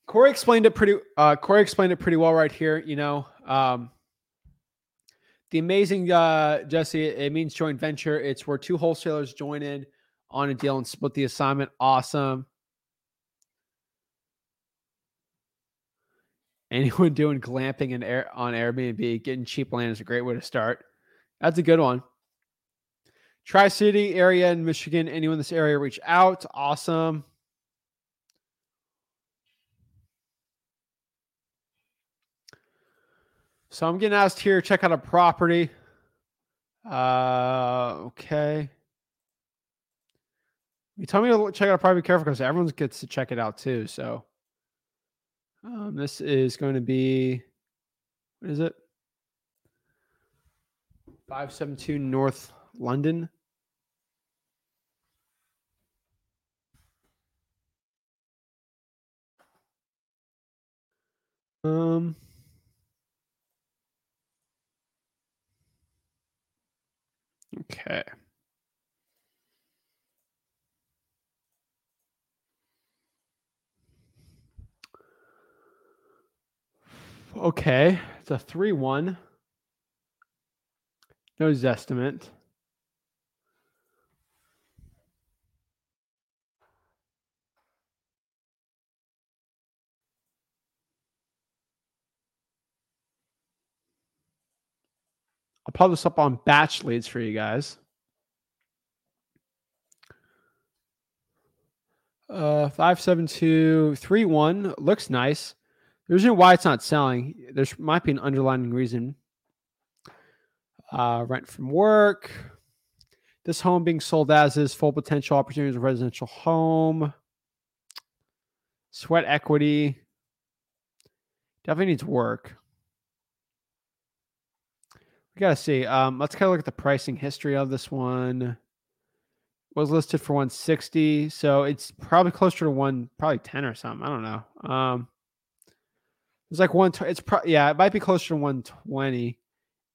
Corey explained it pretty. Uh, Corey explained it pretty well right here. You know, um, the amazing uh, Jesse. It means joint venture. It's where two wholesalers join in on a deal and split the assignment. Awesome. Anyone doing glamping and air on Airbnb, getting cheap land is a great way to start. That's a good one. Tri City area in Michigan. Anyone in this area reach out. Awesome. So I'm getting asked here check out a property. Uh, okay. You tell me to check out a property. Be careful because everyone gets to check it out too. So um, this is going to be what is it? 572 North London. Um, okay. Okay, it's a 3 1. No Zestimate. I'll pop this up on BatchLeads for you guys. Uh, five seven two three one looks nice. There's no why it's not selling. There might be an underlying reason. Uh, rent from work. This home being sold as is full potential opportunities of residential home. Sweat equity. Definitely needs work. We gotta see. Um, let's kind of look at the pricing history of this one. Was listed for 160, so it's probably closer to one, probably 10 or something. I don't know. Um, it's like one. It's pro- yeah, it might be closer to 120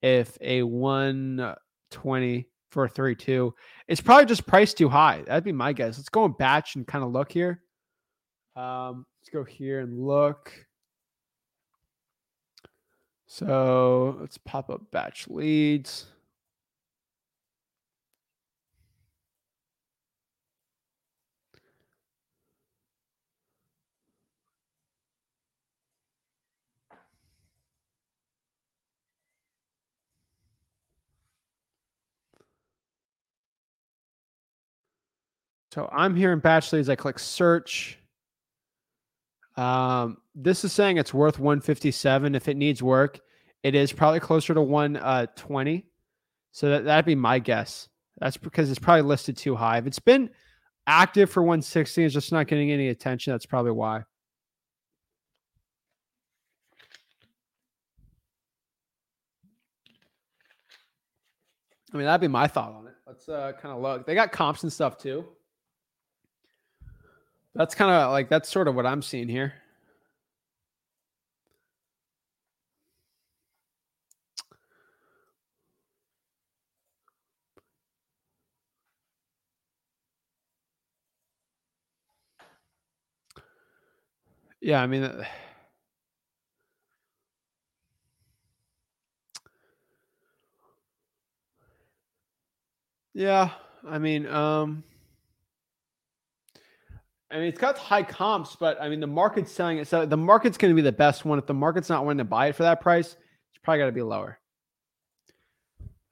if a 120 for a 32. It's probably just priced too high. That'd be my guess. Let's go and batch and kind of look here. Um, let's go here and look. So let's pop up BatchLeads. So I'm here in BatchLeads. I click search. Um, this is saying it's worth 157. If it needs work, it is probably closer to 120. Uh, so that, that'd be my guess. That's because it's probably listed too high. If it's been active for 160, it's just not getting any attention. That's probably why. I mean, that'd be my thought on it. Let's uh, kind of look. They got comps and stuff too. That's kind of like that's sort of what I'm seeing here. Yeah, I mean, uh, yeah, I mean, um, I mean, it's got high comps, but I mean, the market's selling it. So the market's going to be the best one. If the market's not willing to buy it for that price, it's probably got to be lower.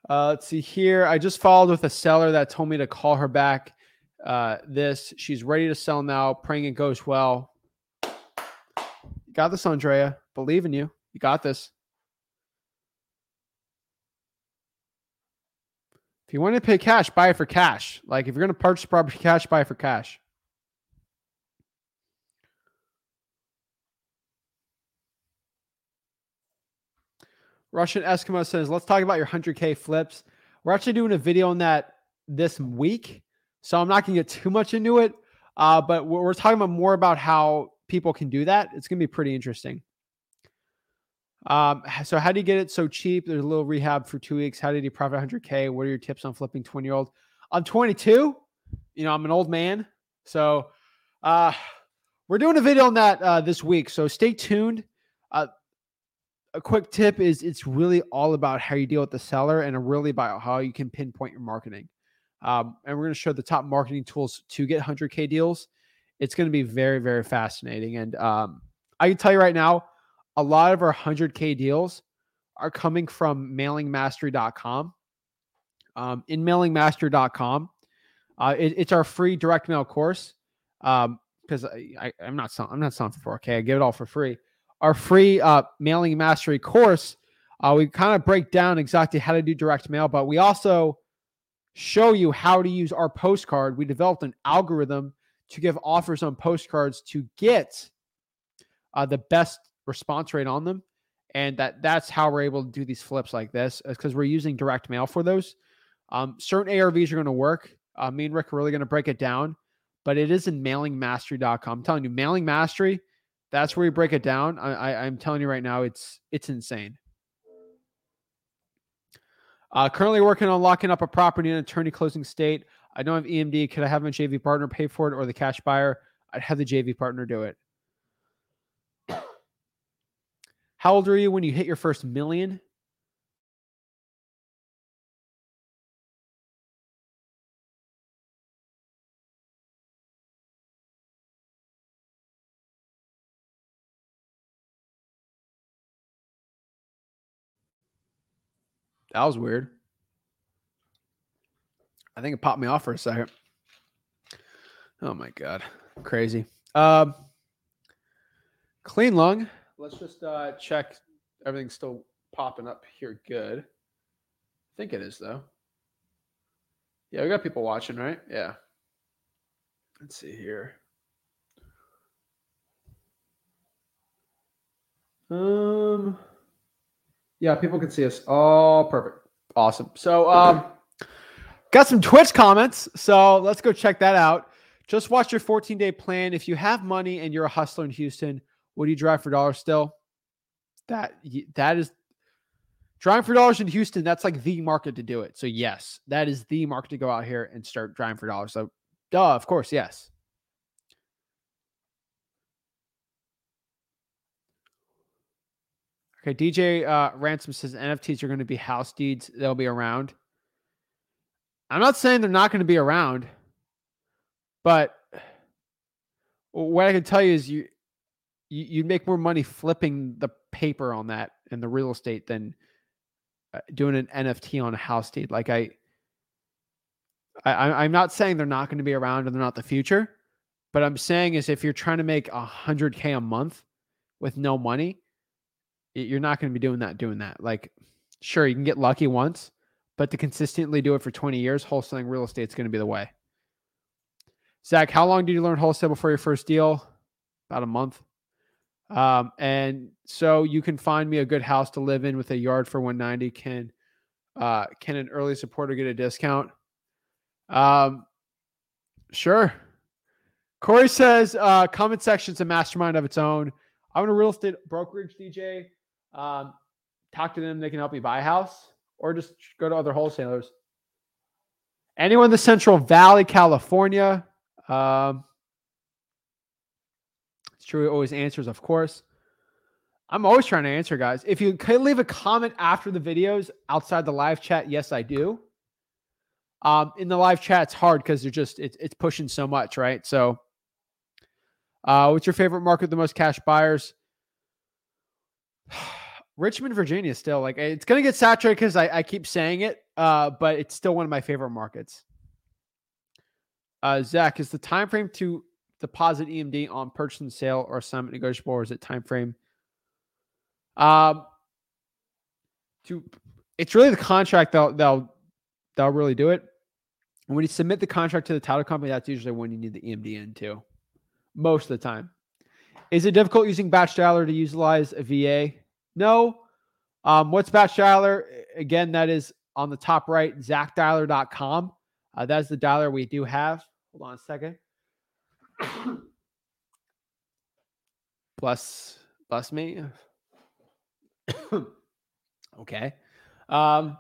Uh, let's see here. I just followed with a seller that told me to call her back. Uh, this she's ready to sell now. Praying it goes well. You got this, Andrea. Believe in you. You got this. If you want to pay cash, buy it for cash. Like if you're going to purchase property cash, buy it for cash. Russian Eskimo says, let's talk about your 100K flips. We're actually doing a video on that this week. So I'm not going to get too much into it. Uh, but we're, we're talking about more about how people can do that. It's going to be pretty interesting. Um, so how do you get it so cheap? There's a little rehab for two weeks. How did you profit 100K? What are your tips on flipping 20 year old? I'm 22. You know, I'm an old man. So uh, we're doing a video on that uh, this week. So stay tuned. A quick tip is it's really all about how you deal with the seller and really about how you can pinpoint your marketing. Um, and we're going to show the top marketing tools to get 100K deals. It's going to be very, very fascinating. And um, I can tell you right now, a lot of our 100K deals are coming from mailingmastery.com. um, in mailingmaster.com. Uh, it, it's our free direct mail course. Um, because I, I, am not selling, I'm not selling for 4K. I give it all for free. Our free uh, mailing mastery course, uh, we kind of break down exactly how to do direct mail, but we also show you how to use our postcard. We developed an algorithm to give offers on postcards to get uh, the best response rate on them, and that that's how we're able to do these flips like this, because we're using direct mail for those. Um, certain ARVs are going to work. Uh, me and Rick are really going to break it down, but it is in mailingmastery.com. I'm telling you, mailing mastery, that's where you break it down. I, I, I'm telling you right now, it's it's insane. Uh, currently working on locking up a property in an attorney closing state. I don't have EMD. Could I have my JV partner pay for it or the cash buyer? I'd have the JV partner do it. How old were you when you hit your first million? That was weird. I think it popped me off for a second. Oh my god, crazy. Um, clean lung. Let's just uh, check everything's still popping up here. Good. I think it is though. Yeah, we got people watching, right? Yeah. Let's see here. Um. Yeah, people can see us. Oh, perfect. Awesome. So, um, got some Twitch comments. So let's go check that out. Just watch your 14 day plan. If you have money and you're a hustler in Houston, would you drive for dollars still? That that is driving for dollars in Houston. That's like the market to do it. So yes, that is the market to go out here and start driving for dollars. So, duh, of course, yes. Okay, DJ uh, Ransom says NFTs are going to be house deeds. They'll be around. I'm not saying they're not going to be around, but what I can tell you is you, you you'd make more money flipping the paper on that and the real estate than uh, doing an NFT on a house deed. Like I, I I'm not saying they're not going to be around and they're not the future, but I'm saying is if you're trying to make a hundred k a month with no money you're not going to be doing that, doing that. Like, sure, you can get lucky once, but to consistently do it for 20 years, wholesaling real estate is going to be the way. Zach, how long did you learn wholesale before your first deal? About a month. Um, and so you can find me a good house to live in with a yard for 190. Can uh, can an early supporter get a discount? Um, sure. Corey says uh, comment section's a mastermind of its own. I'm a real estate brokerage, DJ. Um, talk to them. They can help me buy a house or just go to other wholesalers. Anyone in the Central Valley, California. Um, it's true. Always answers, of course. I'm always trying to answer, guys. If you could leave a comment after the videos outside the live chat, yes, I do. Um, in the live chat, it's hard because they're just it's it's pushing so much, right? So, uh, what's your favorite market? The most cash buyers? Richmond, Virginia, still like it's gonna get saturated because I, I keep saying it, uh, but it's still one of my favorite markets. Uh, Zach, is the time frame to deposit EMD on purchase and sale or assignment negotiable, or is it time frame? Um, to it's really the contract they'll they'll they'll really do it. And when you submit the contract to the title company, that's usually when you need the EMD in too. Most of the time. Is it difficult using batch dialer to utilize a VA? No. Um, what's batch dialer? Again, that is on the top right, zachdialer.com. Uh, that's the dialer we do have. Hold on a second. bless, bless me. okay. Um,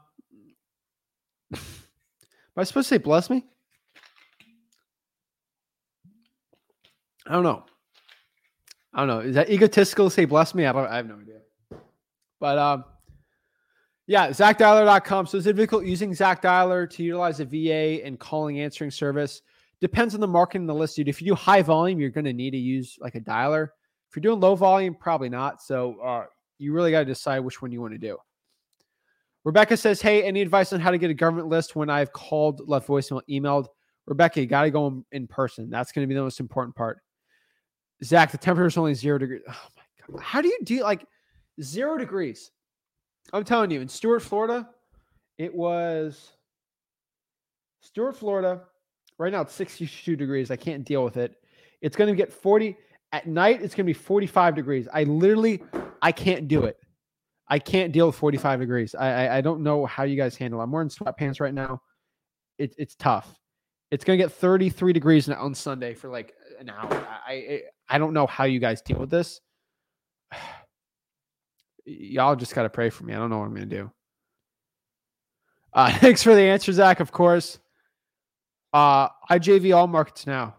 am I supposed to say bless me? I don't know. I don't know. Is that egotistical to say bless me? I don't I have no idea. But um, yeah, ZachDialer.com. So is it difficult using Zach Dialer to utilize a VA and calling answering service? Depends on the market and the list, dude. If you do high volume, you're going to need to use like a dialer. If you're doing low volume, probably not. So uh, you really got to decide which one you want to do. Rebecca says, Hey, any advice on how to get a government list when I've called, left voicemail, emailed? Rebecca, you got to go in, in person. That's going to be the most important part. Zach, the temperature is only zero degrees. Oh my God. How do you do like zero degrees? I'm telling you, in Stuart, Florida, it was Stuart, Florida. Right now it's 62 degrees. I can't deal with it. It's going to get 40 at night. It's going to be 45 degrees. I literally, I can't do it. I can't deal with 45 degrees. I, I, I don't know how you guys handle. It. I'm wearing sweatpants right now. It, it's tough. It's gonna get 33 degrees on Sunday for like an hour. I, I I don't know how you guys deal with this. Y'all just gotta pray for me. I don't know what I'm gonna do. Uh, thanks for the answer, Zach. Of course. Uh, IJV all markets now.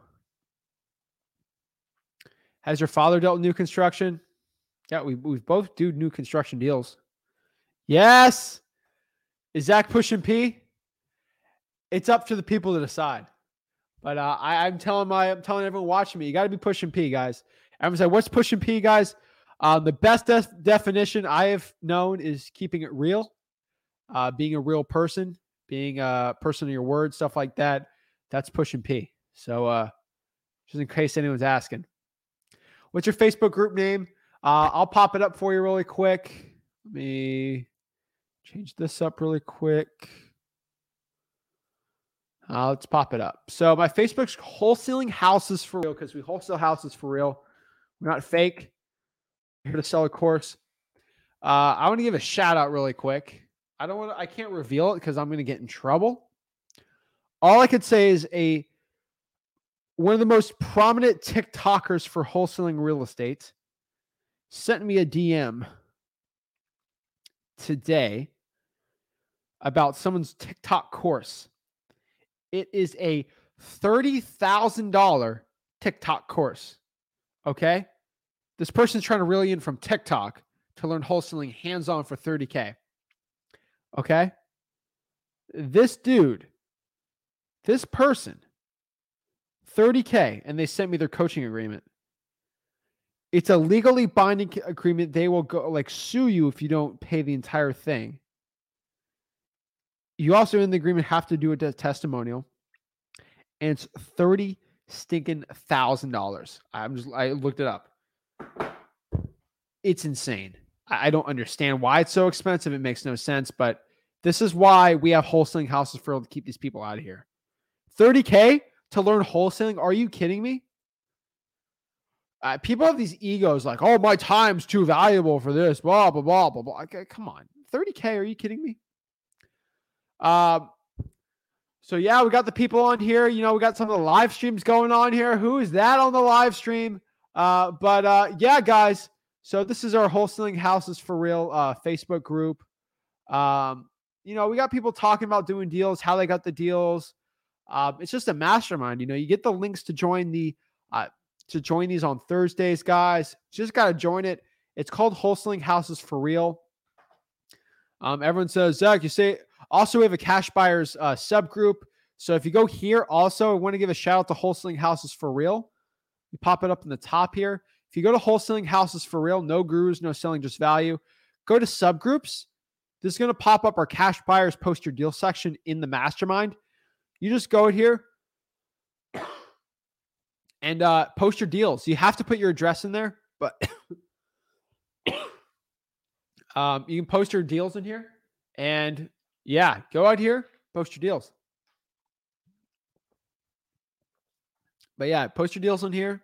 Has your father dealt with new construction? Yeah, we we both do new construction deals. Yes. Is Zach pushing P? It's up to the people to decide. But uh, I, am telling my I'm telling everyone watching me, you got to be pushing P, guys. Everyone say, what's pushing P, guys? Um, the best de- definition I have known is keeping it real, uh, being a real person, being a person of your word, stuff like that. That's pushing P. So, uh, just in case anyone's asking, what's your Facebook group name? Uh, I'll pop it up for you really quick. Let me change this up really quick. Uh, let's pop it up. So my Facebook's wholesaling houses for real because we wholesale houses for real. We're not fake. Here to sell a course. Uh, I want to give a shout out really quick. I don't want. I can't reveal it because I'm going to get in trouble. All I could say is a one of the most prominent TikTokers for wholesaling real estate sent me a DM today about someone's TikTok course. It is a $30,000 TikTok course. Okay. This person's trying to reel you in from TikTok to learn wholesaling hands on for 30K. Okay. This dude, this person, 30K, and they sent me their coaching agreement. It's a legally binding agreement. They will go like sue you if you don't pay the entire thing. You also in the agreement have to do a testimonial, and it's thirty stinking thousand dollars. I'm just I looked it up. It's insane. I, don't understand why it's so expensive. It makes no sense, but this is why we have wholesaling houses for to keep these people out of here. 30k to learn wholesaling? Are you kidding me? Uh, people have these egos like, oh, my time's too valuable for this, blah, blah, blah, blah, blah. Okay, come on. 30K, are you kidding me? Um, so yeah, we got the people on here. You know, we got some of the live streams going on here. Who is that on the live stream? Uh, but uh, yeah, guys. So this is our wholesaling houses for real uh, Facebook group. Um, you know, we got people talking about doing deals, how they got the deals. Um, it's just a mastermind. You know, you get the links to join the uh, to join these on Thursdays, guys. Just got to join it. It's called Wholesaling Houses for Real. Um, everyone says, Zach, you say, also, we have a cash buyers uh, subgroup. So if you go here, also, I want to give a shout out to Wholesaling Houses for Real. You pop it up in the top here. If you go to Wholesaling Houses for Real, no gurus, no selling, just value, go to subgroups. This is going to pop up our cash buyers post your deal section in the mastermind. You just go here, and uh, post your deals. You have to put your address in there, but um, you can post your deals in here. And yeah, go out here, post your deals. But yeah, post your deals in here.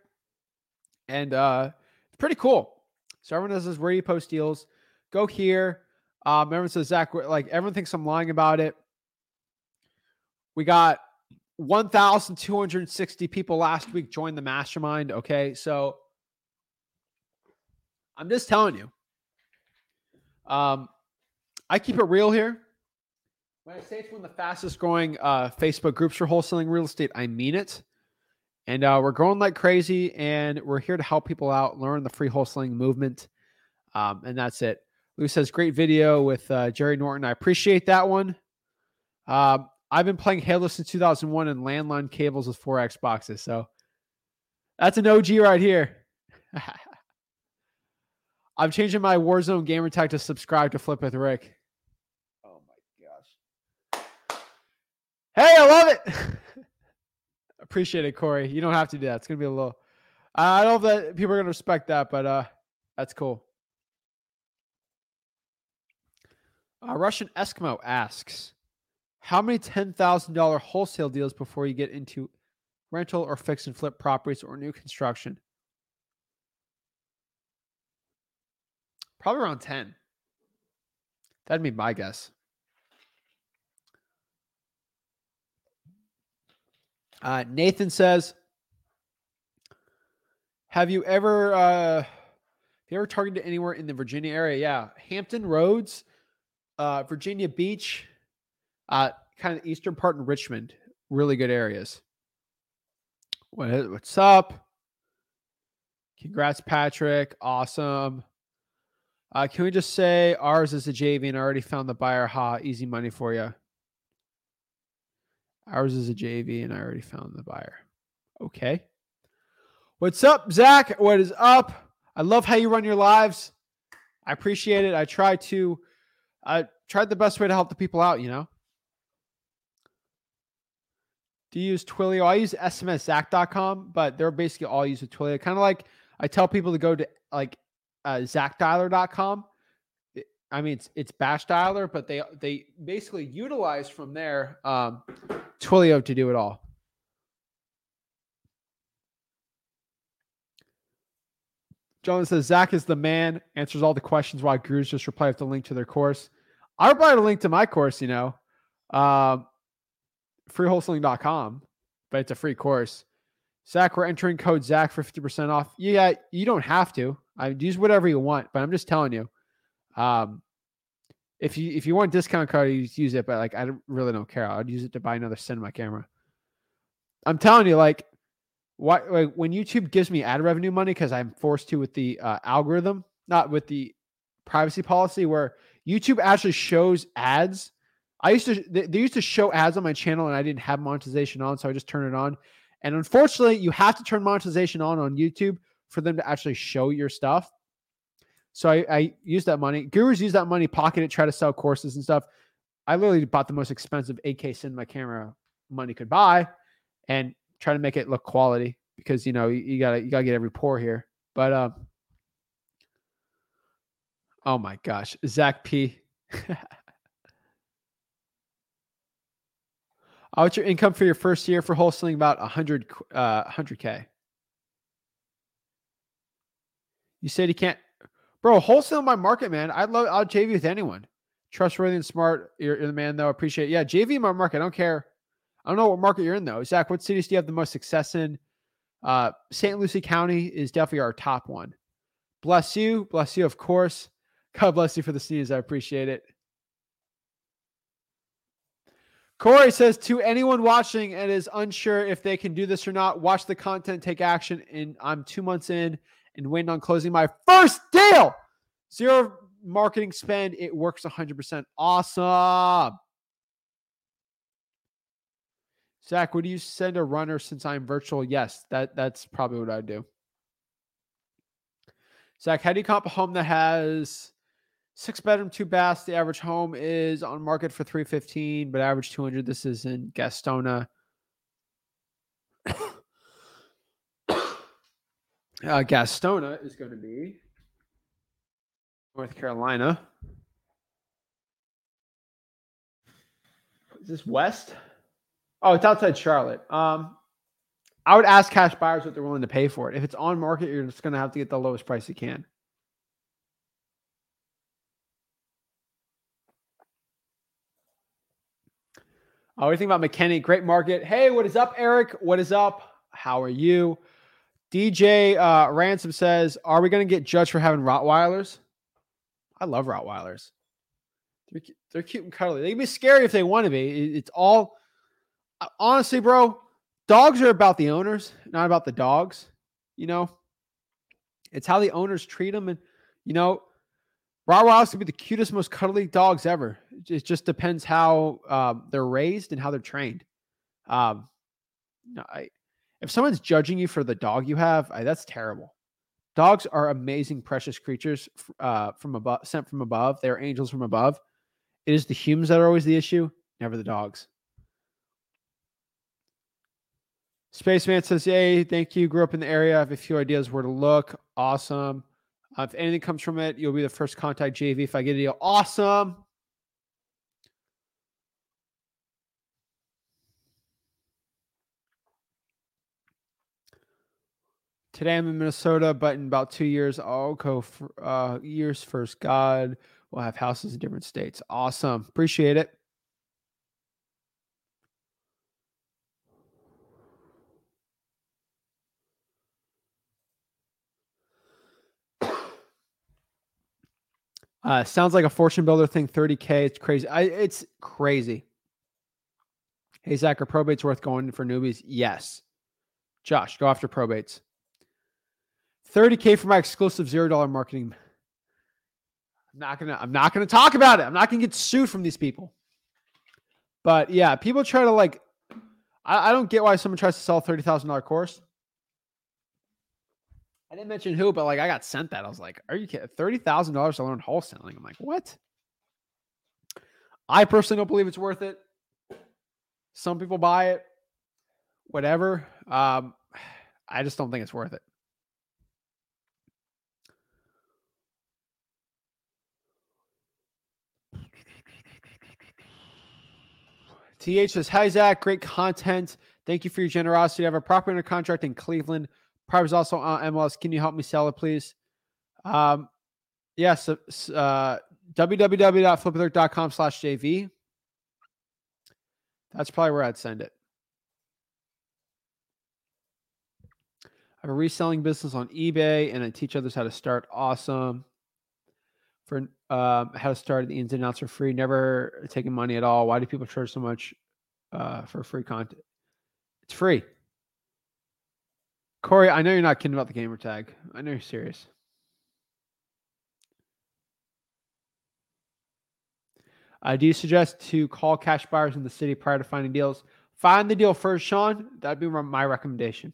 And uh, it's pretty cool. So everyone says where do you post deals. Go here. Um, everyone says Zach, like everyone thinks I'm lying about it. We got 1,260 people last week joined the mastermind. Okay. So I'm just telling you. Um, I keep it real here. When I say it's one of the fastest growing uh, Facebook groups for wholesaling real estate, I mean it. And uh, we're growing like crazy, and we're here to help people out, learn the free wholesaling movement. Um, and that's it. Lou says, great video with uh, Jerry Norton. I appreciate that one. Uh, I've been playing Halo since 2001 and landline cables with four Xboxes. So that's an OG right here. I'm changing my Warzone gamer tag to subscribe to Flip with Rick. Oh my gosh. Hey, I love it. Appreciate it, Corey. You don't have to do that. It's gonna be a little. I don't know if that people are gonna respect that, but uh, that's cool. Uh, Russian Eskimo asks, "How many ten thousand dollar wholesale deals before you get into rental or fix and flip properties or new construction?" Probably around ten. That'd be my guess. Uh, Nathan says, "Have you ever uh, you ever targeted anywhere in the Virginia area? Yeah, Hampton Roads, uh, Virginia Beach, uh, kind of eastern part in Richmond. Really good areas. What, what's up? Congrats, Patrick. Awesome. Uh, can we just say ours is a JV and I already found the buyer? Ha, easy money for you. Ours is a JV and I already found the buyer. Okay. What's up, Zach? What is up? I love how you run your lives. I appreciate it. I try to, I tried the best way to help the people out, you know? Do you use Twilio? I use smszach.com, but they're basically all used with Twilio. Kind of like I tell people to go to like uh, ZachDialer.com. I mean, it's it's Batch Dialer, but they they basically utilize from there um, Twilio to do it all. John says Zach is the man, answers all the questions while gurus just reply with the link to their course. I reply a link to my course, you know, uh, freewholesaling.com, but it's a free course. Zach, we're entering code Zach for 50% off. Yeah, you don't have to. I use whatever you want, but I'm just telling you. Um, if you if you want discount card, you use it, but like I really don't care. I'd use it to buy another cinema camera. I'm telling you, like, why like when YouTube gives me ad revenue money because I'm forced to with the uh, algorithm, not with the privacy policy, where YouTube actually shows ads. I used to they, they used to show ads on my channel, and I didn't have monetization on, so I just turn it on. And unfortunately, you have to turn monetization on on YouTube for them to actually show your stuff. So I, I use that money. Gurus use that money, pocket it, try to sell courses and stuff. I literally bought the most expensive 8K cinema camera money could buy and try to make it look quality because you know you, you gotta you gotta get every pore here. But um oh my gosh, Zach P. Oh, what's your income for your first year for wholesaling? About 100, uh, 100K. You said you can't, bro. Wholesale my market, man. I'd love. I'll JV with anyone. Trustworthy and smart. You're, you're the man, though. Appreciate. It. Yeah, JV my market. I don't care. I don't know what market you're in though. Zach, what cities do you have the most success in? Uh, St. Lucie County is definitely our top one. Bless you. Bless you, of course. God bless you for the sneeze. I appreciate it. Corey says to anyone watching and is unsure if they can do this or not, watch the content, take action. And I'm two months in and waiting on closing my first deal. Zero marketing spend. It works 100%. Awesome. Zach, would you send a runner since I'm virtual? Yes, that that's probably what I'd do. Zach, how do you comp a home that has six bedroom, two baths? The average home is on market for 315, but average 200. This is in Gastonia. Uh, Gastonia is going to be North Carolina. Is this west? Oh, it's outside Charlotte. Um, I would ask cash buyers what they're willing to pay for it. If it's on market, you're just going to have to get the lowest price you can. Oh, what do you think about McKinney? Great market. Hey, what is up, Eric? What is up? How are you? DJ uh, Ransom says, "Are we going to get judged for having Rottweilers?" I love Rottweilers. They're, they're cute and cuddly. They can be scary if they want to be. It's all uh, honestly, bro. Dogs are about the owners, not about the dogs. You know, it's how the owners treat them, and you know, Rottweilers can be the cutest, most cuddly dogs ever. It just depends how um, they're raised and how they're trained. Um, no, I if someone's judging you for the dog you have, I, that's terrible. Dogs are amazing, precious creatures uh, from above, sent from above. They're angels from above. It is the humans that are always the issue, never the dogs. Spaceman says, Yay, thank you. Grew up in the area. I have a few ideas where to look. Awesome. Uh, if anything comes from it, you'll be the first contact JV if I get a deal. Awesome. Today I'm in Minnesota, but in about two years, I'll go for uh, years first. God we'll have houses in different states. Awesome. Appreciate it. Uh, sounds like a fortune builder thing. 30k. It's crazy. I, it's crazy. Hey Zach, are probates worth going for newbies? Yes. Josh, go after probates. 30k for my exclusive zero dollar marketing. I'm not gonna. I'm not gonna talk about it. I'm not gonna get sued from these people. But yeah, people try to like. I, I don't get why someone tries to sell a thirty thousand dollar course. I didn't mention who, but like I got sent that. I was like, "Are you kidding? Thirty thousand dollars to learn wholesaling?" I'm like, "What?" I personally don't believe it's worth it. Some people buy it, whatever. Um, I just don't think it's worth it. TH says, Hi, Zach. Great content. Thank you for your generosity. I have a property under contract in Cleveland. Property is also on MLS. Can you help me sell it, please? Um, yes. Uh, www.flipwithrick.com slash JV. That's probably where I'd send it. I have a reselling business on eBay and I teach others how to start. Awesome. For um, how to start the ins and outs for free, never taking money at all. Why do people charge so much uh, for free content? It's free. Corey, I know you're not kidding about the gamer tag. I know you're serious. Uh, do you suggest to call cash buyers in the city prior to finding deals? Find the deal first, Sean. That'd be my recommendation.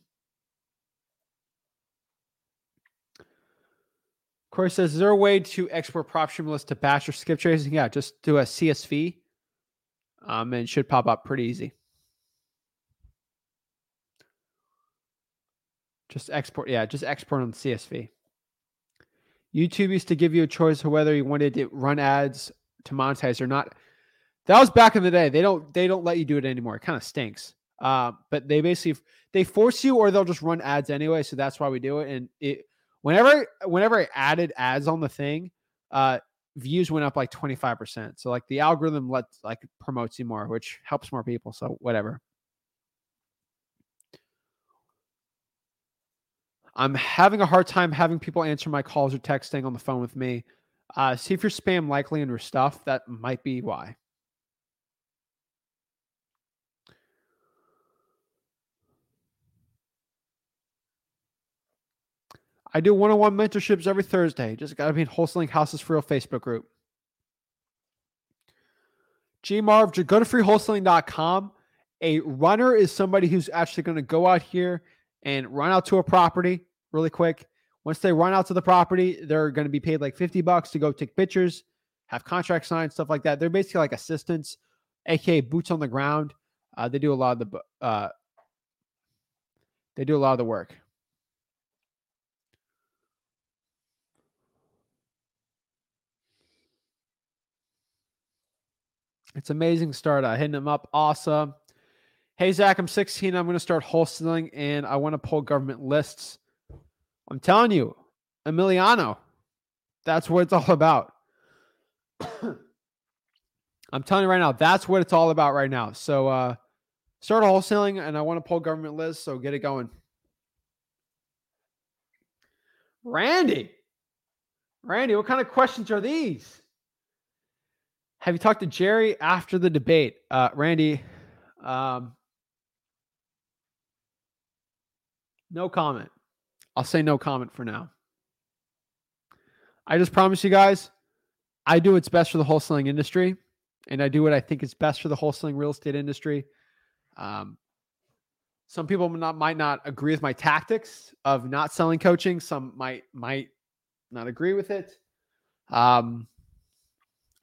Corey says, is there a way to export PropStream to batch or skip tracing? Yeah, just do a CSV. Um, and should pop up pretty easy. Just export, yeah, just export on CSV. YouTube used to give you a choice of whether you wanted to run ads to monetize or not. That was back in the day. They don't they don't let you do it anymore. It kind of stinks. Uh, but they basically they force you or they'll just run ads anyway. So that's why we do it. And it whenever whenever I added ads on the thing, uh, views went up like 25%. So like the algorithm lets like promotes you more, which helps more people. So whatever. I'm having a hard time having people answer my calls or texting on the phone with me. Uh, see if you're spam likely your stuff. That might be why. I do one on one mentorships every Thursday. Just got to be in Wholesaling Houses for Real Facebook group. Gmarv, go to freewholesaling.com. A runner is somebody who's actually going to go out here and run out to a property really quick. Once they run out to the property, they're going to be paid like 50 bucks to go take pictures, have contract signed, stuff like that. They're basically like assistants, aka boots on the ground. Uh, they do a lot of the uh, they do a lot of the work. It's amazing start. I hitting them up. Awesome. Hey, Zach, I'm 16. I'm going to start wholesaling and I want to pull government lists. I'm telling you, Emiliano, that's what it's all about. I'm telling you right now, that's what it's all about right now. So, uh, start wholesaling and I want to pull government lists. So, get it going. Randy, Randy, what kind of questions are these? Have you talked to Jerry after the debate? Uh, Randy, um, no comment. I'll say no comment for now. I just promise you guys, I do what's best for the wholesaling industry, and I do what I think is best for the wholesaling real estate industry. Um, some people not, might not agree with my tactics of not selling coaching. Some might might not agree with it. Um,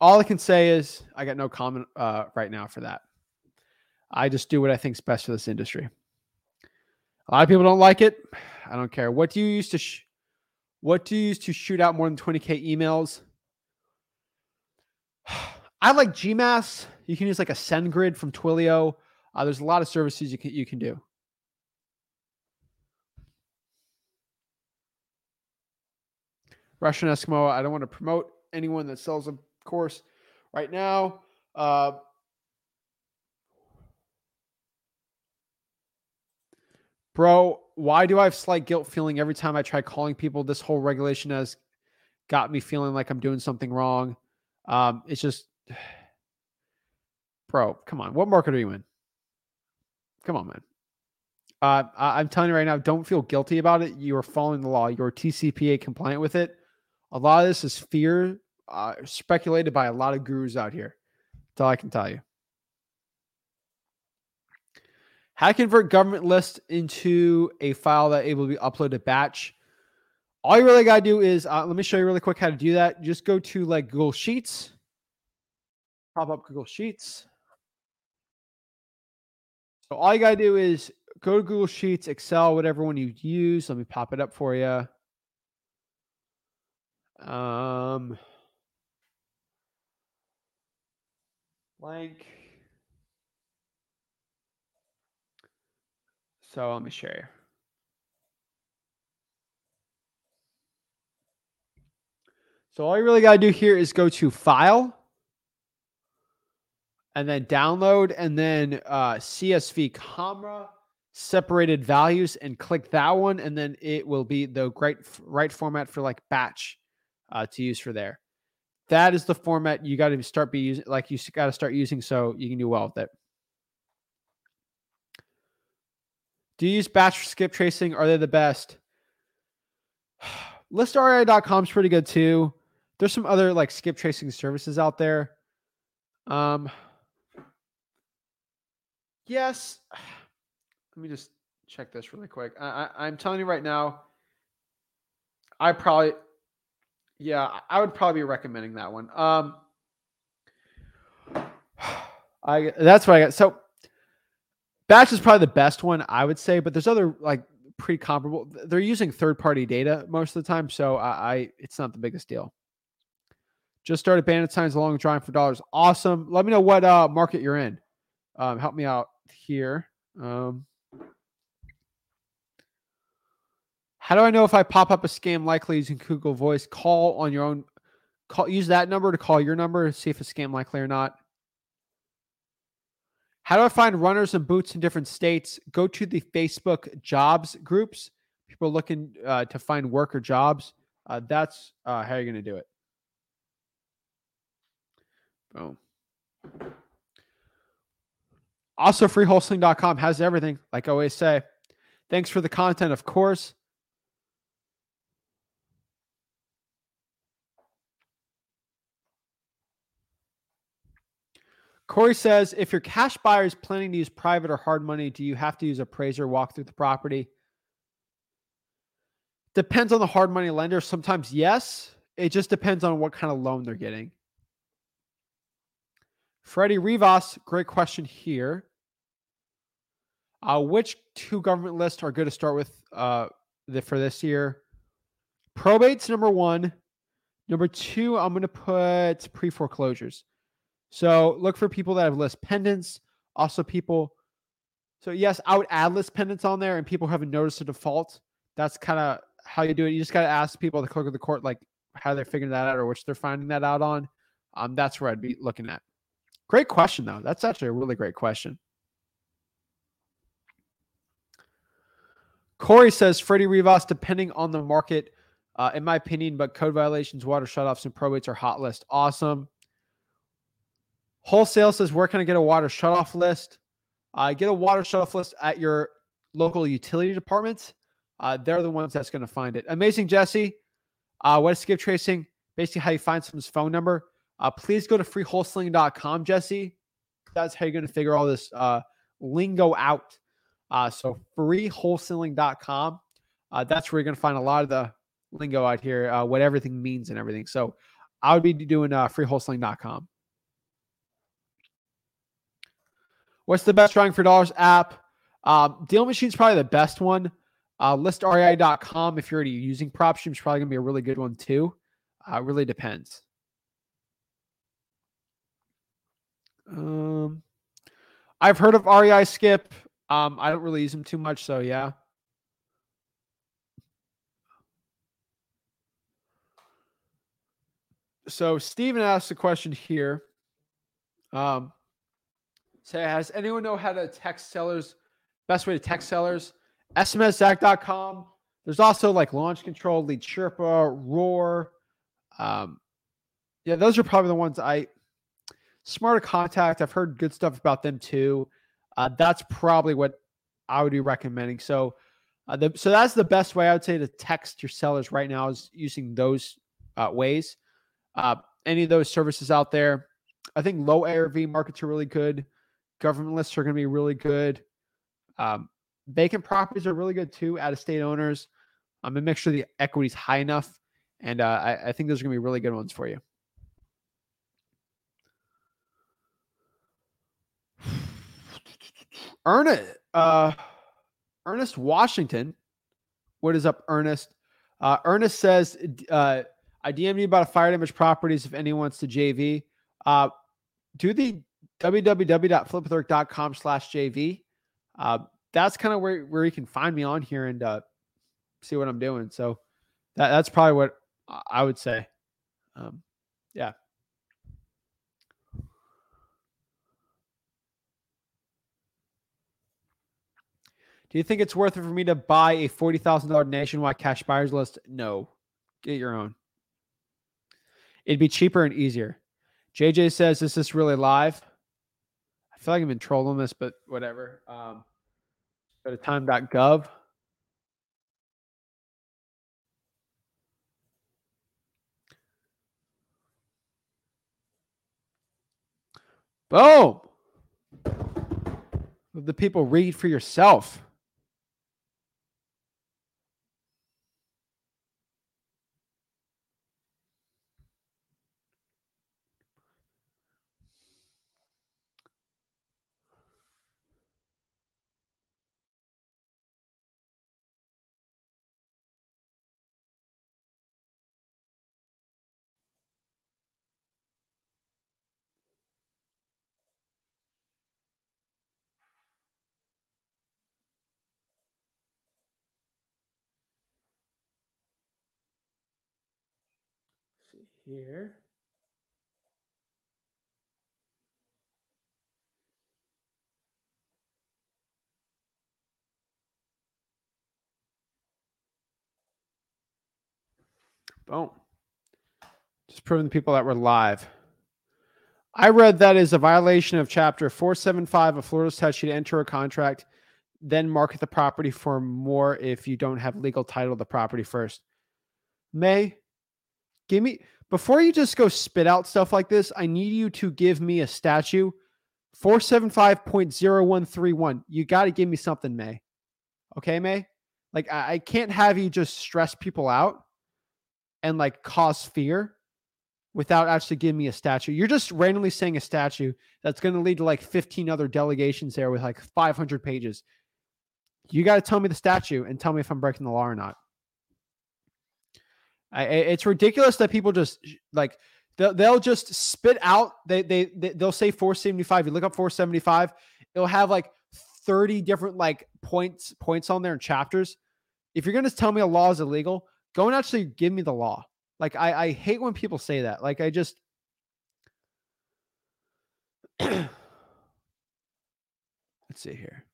all I can say is I got no comment uh, right now for that. I just do what I think is best for this industry. A lot of people don't like it. I don't care. What do you use to sh- what do you use to shoot out more than 20k emails? I like Gmass. You can use like a SendGrid from Twilio. Uh, there's a lot of services you can you can do. Russian Eskimo. I don't want to promote anyone that sells a course right now. Uh, bro, why do I have slight guilt feeling every time I try calling people? This whole regulation has got me feeling like I'm doing something wrong. Um, it's just, bro, come on. What market are you in? Come on, man. Uh, I, I'm telling you right now, don't feel guilty about it. You are following the law. You're TCPA compliant with it. A lot of this is fear uh, speculated by a lot of gurus out here. That's all I can tell you. How to convert government list into a file that able to be uploaded batch. All you really got to do is uh, let me show you really quick how to do that. Just go to like Google Sheets, pop up Google Sheets. So all you got to do is go to Google Sheets, Excel, whatever one you use. Let me pop it up for you. Um, blank. So let me you. So all you really got to do here is go to File, and then Download, and then uh, CSV Comma separated values, and click that one, and then it will be the right right format for like batch uh, to use for there. That is the format you got to start be using, like you got to start using, so you can do well with it. Do you use batch skip tracing? Are they the best? listrei.com is pretty good too. There's some other like skip tracing services out there. Um, yes. Let me just check this really quick. I, I, I'm telling you right now, I probably yeah, I would probably be recommending that one. Um, I that's what I got. So Batch is probably the best one I would say, but there's other like pretty comparable. They're using third party data most of the time, so I, I it's not the biggest deal. Just started Bandit Signs along driving for dollars. Awesome. Let me know what uh, market you're in. Um, help me out here. Um, How do I know if I pop up a scam likely using Google Voice? Call on your own. Call use that number to call your number, to see if it's scam likely or not. How do I find runners and boots in different states? Go to the Facebook jobs groups. People looking uh, to find work or jobs. Uh, that's uh, how you're going to do it. Boom. Also, freewholesaling.com has everything, like I always say. Thanks for the content, of course. Corey says, if your cash buyer is planning to use private or hard money, do you have to use appraiser walk through the property? Depends on the hard money lender. Sometimes yes. It just depends on what kind of loan they're getting. Freddie Rivas, great question here. Uh, which two government lists are good to start with uh, the, for this year? Probate's number one. Number two, I'm going to put pre foreclosures. So look for people that have lis pendens. Also, people. So yes, I would add lis pendens on there, and people haven't noticed a default. That's kind of how you do it. You just got to ask people the clerk of the court, like how they're figuring that out or which they're finding that out on. Um, that's where I'd be looking at. Great question, though. That's actually a really great question. Corey says Freddie Rivas, depending on the market, uh, in my opinion, but code violations, water shutoffs, and probates are hot list. Awesome. Wholesale says, where can I get a water shutoff list? Uh, get a water shutoff list at your local utility department. Uh, they're the ones that's going to find it. Amazing, Jesse. Uh, what is skip tracing? Basically, how you find someone's phone number. Uh, please go to freewholesaling.com, Jesse. That's how you're going to figure all this uh, lingo out. Uh, so freewholesaling.com. Uh, that's where you're going to find a lot of the lingo out here, uh, what everything means and everything. So I would be doing uh, freewholesaling.com. What's the best driving for dollars app? Um, Deal Machine's probably the best one. Uh, listrei.com, if you're already using PropStream, is probably going to be a really good one too. Uh, really depends. Um, I've heard of REI Skip. Um, I don't really use them too much, so yeah. So Steven asked a question here. Um, say, has anyone know how to text sellers? Best way to text sellers? SMSZach.com. There's also like Launch Control, Lead Sherpa, Roar. Um, yeah, those are probably the ones I. Smarter Contact. I've heard good stuff about them too. Uh, that's probably what I would be recommending. So, uh, the, so that's the best way I would say to text your sellers right now is using those uh, ways. Uh, any of those services out there, I think low ARV markets are really good. Government lists are going to be really good. Um, vacant properties are really good too. Out of state owners, I'm gonna make sure the equity is high enough, and uh, I, I think those are gonna be really good ones for you. Ernest, uh, Ernest Washington, what is up, Ernest? Uh, Ernest says, uh, I DM'd you about a fire damage properties if anyone wants to JV. Uh, do the www.flipwithrick.com slash JV. Uh, that's kind of where, where you can find me on here and uh, see what I'm doing. So that, that's probably what I would say. Um, yeah. Do you think it's worth it for me to buy a $40,000 nationwide cash buyers list? No. Get your own. It'd be cheaper and easier. JJ says, Is this really live? I feel like I've been trolling this, but whatever. Um, go to time.gov. Boom. The people read for yourself. Here. Boom. Just proving the people that were live. I read that is a violation of chapter 475 of Florida's statute to enter a contract, then market the property for more if you don't have legal title of the property first. May, give me before you just go spit out stuff like this, I need you to give me a statue 475.0131. You got to give me something, May. Okay, May? Like, I, I can't have you just stress people out and like cause fear without actually giving me a statue. You're just randomly saying a statue that's going to lead to like 15 other delegations there with like 500 pages. You got to tell me the statue and tell me if I'm breaking the law or not. I, it's ridiculous that people just like they'll, they'll just spit out. They, they they they'll say 475. You look up 475, it'll have like 30 different like points points on there and chapters. If you're gonna tell me a law is illegal, go and actually give me the law. Like I I hate when people say that. Like I just. Let's see here.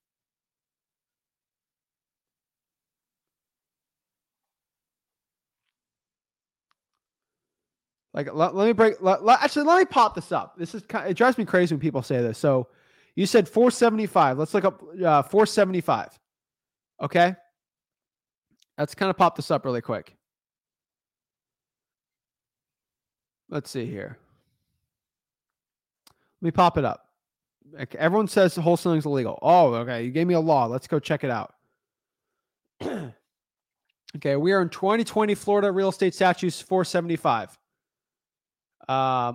Like, let, let me break. Let, let, actually, let me pop this up. This is it drives me crazy when people say this. So, you said 475. Let's look up uh, 475. Okay. Let's kind of pop this up really quick. Let's see here. Let me pop it up. Everyone says wholesaling is illegal. Oh, okay. You gave me a law. Let's go check it out. okay, we are in 2020 Florida Real Estate Statutes 475. Uh,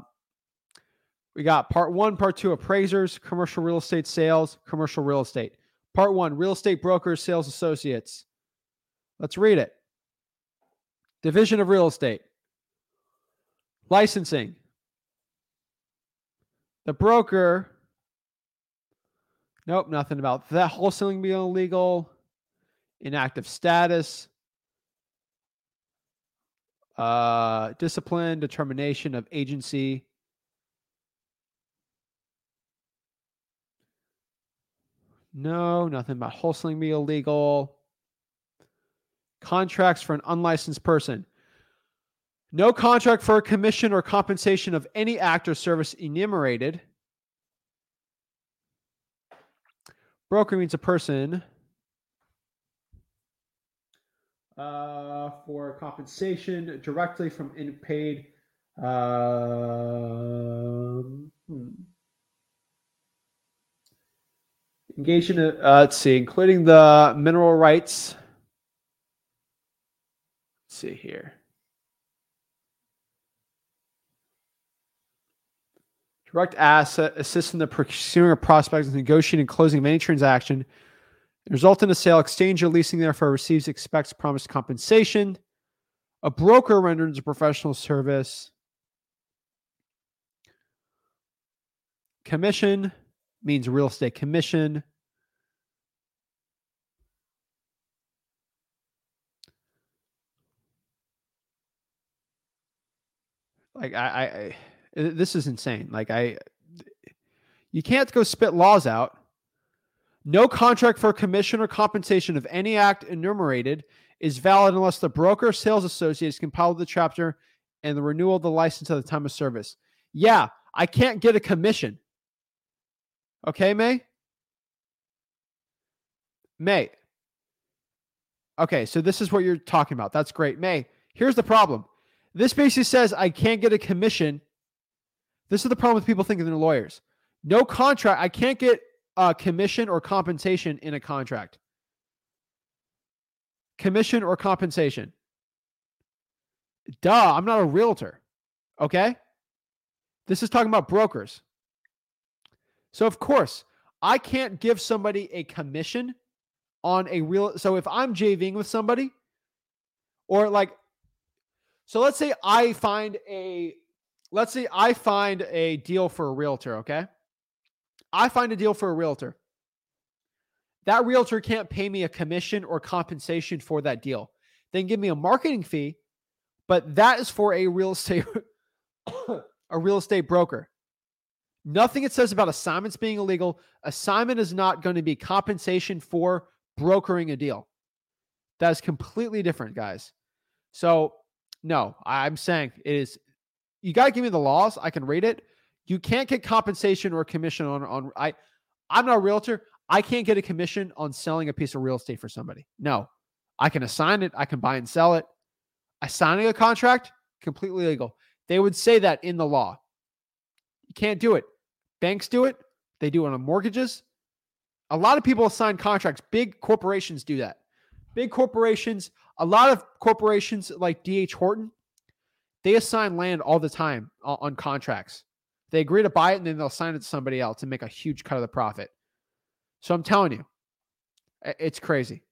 we got part one, part two appraisers, commercial real estate sales, commercial real estate. Part one real estate brokers, sales associates. Let's read it. Division of real estate. Licensing. The broker. Nope, nothing about that. Wholesaling being illegal. Inactive status. Uh, discipline, determination of agency. No, nothing about wholesaling being illegal. Contracts for an unlicensed person. No contract for a commission or compensation of any act or service enumerated. Broker means a person uh, for compensation directly from in paid. Um, hmm. Engaged in, uh, let's see, including the mineral rights. Let's see here. Direct asset assist in the pursuing of prospects negotiating and closing of any transaction. Result in a sale, exchange or leasing therefore receives expects promised compensation. A broker renders a professional service. Commission means real estate commission. Like I, I, I this is insane. Like I, you can't go spit laws out. No contract for commission or compensation of any act enumerated is valid unless the broker or sales associate is compiled with the chapter and the renewal of the license at the time of service. Yeah, I can't get a commission. Okay, May? May. Okay, so this is what you're talking about. That's great. May, here's the problem. This basically says I can't get a commission. This is the problem with people thinking they're lawyers. No contract. I can't get a commission or compensation in a contract. Commission or compensation. Duh, I'm not a realtor. Okay? This is talking about brokers. So, of course, I can't give somebody a commission on a real. So, if I'm JVing with somebody, or like, so let's say I find a, let's say I find a deal for a realtor, okay? I find a deal for a realtor. That realtor can't pay me a commission or compensation for that deal. Then give me a marketing fee, but that is for a real estate a real estate broker. Nothing it says about assignments being illegal. Assignment is not going to be compensation for brokering a deal. That is completely different, guys. So, no, I'm saying it is. You got to give me the laws. I can read it. You can't get compensation or commission on on. I, I'm not a realtor. I can't get a commission on selling a piece of real estate for somebody. No, I can assign it. I can buy and sell it. Assigning a contract completely legal. They would say that in the law. You can't do it. Banks do it. They do it on mortgages. A lot of people assign contracts. Big corporations do that. Big corporations, a lot of corporations like DH Horton, they assign land all the time on contracts. They agree to buy it and then they'll sign it to somebody else and make a huge cut of the profit. So I'm telling you, it's crazy.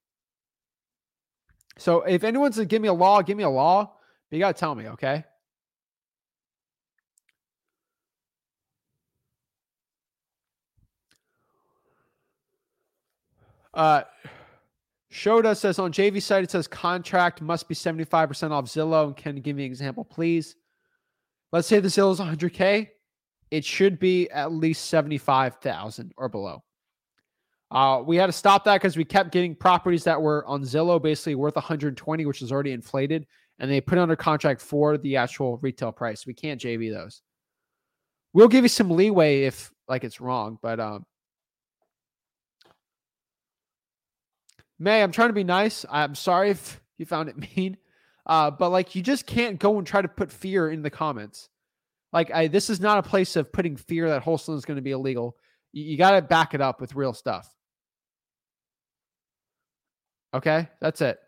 So if anyone's to give me a law, give me a law, but you got to tell me, okay? Uh, Shoda says on JV site, it says contract must be 75% off Zillow. And can you give me an example, please? Let's say the Zillow is 100K. It should be at least 75,000 or below. Uh, we had to stop that because we kept getting properties that were on Zillow basically worth 120, which is already inflated, and they put under contract for the actual retail price. We can't JV those. We'll give you some leeway if like it's wrong, but um, May, I'm trying to be nice. I'm sorry if you found it mean. Uh, but like you just can't go and try to put fear in the comments. Like I this is not a place of putting fear that wholesaling is going to be illegal. You, you got to back it up with real stuff. Okay, that's it.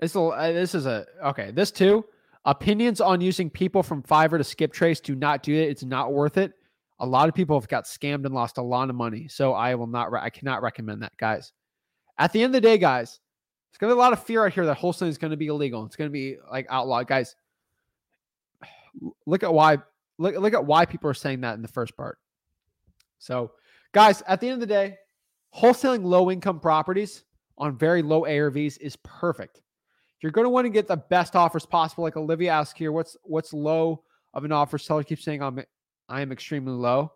This uh, this is a okay. This too. Opinions on using people from Fiverr to skip trace. Do not do it. It's not worth it. A lot of people have got scammed and lost a lot of money. So I will not, re- I cannot recommend that, guys. At the end of the day, guys, there's to be a lot of fear out here that wholesaling is to be illegal. It's to be like outlawed. Guys, look at why, look, look at why people are saying that in the first part. So, guys, at the end of the day, wholesaling low income properties on very low ARVs is perfect. You're going to want to get the best offers possible. Like Olivia asked here, what's what's low of an offer? Seller keeps saying I'm I am extremely low.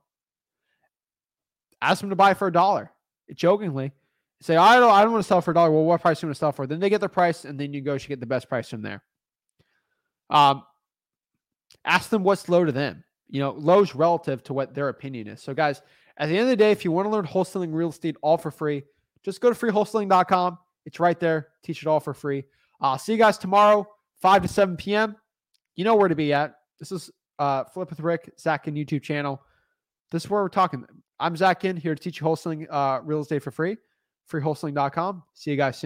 Ask them to buy for a dollar. Jokingly, say I don't I don't want to sell for a dollar. Well, what price do you want to sell for? Then they get their price, and then you go to get the best price from there. Um, ask them what's low to them. You know, low's relative to what their opinion is. So, guys, at the end of the day, if you want to learn wholesaling real estate all for free, just go to freewholesaling.com. It's right there. Teach it all for free. I'll uh, see you guys tomorrow, 5 to 7 p.m. You know where to be at. This is uh, Flip with Rick, Zach Ginn YouTube channel. This is where we're talking. I'm Zach Ginn here to teach you wholesaling uh, real estate for free. Freewholesaling.com. See you guys soon.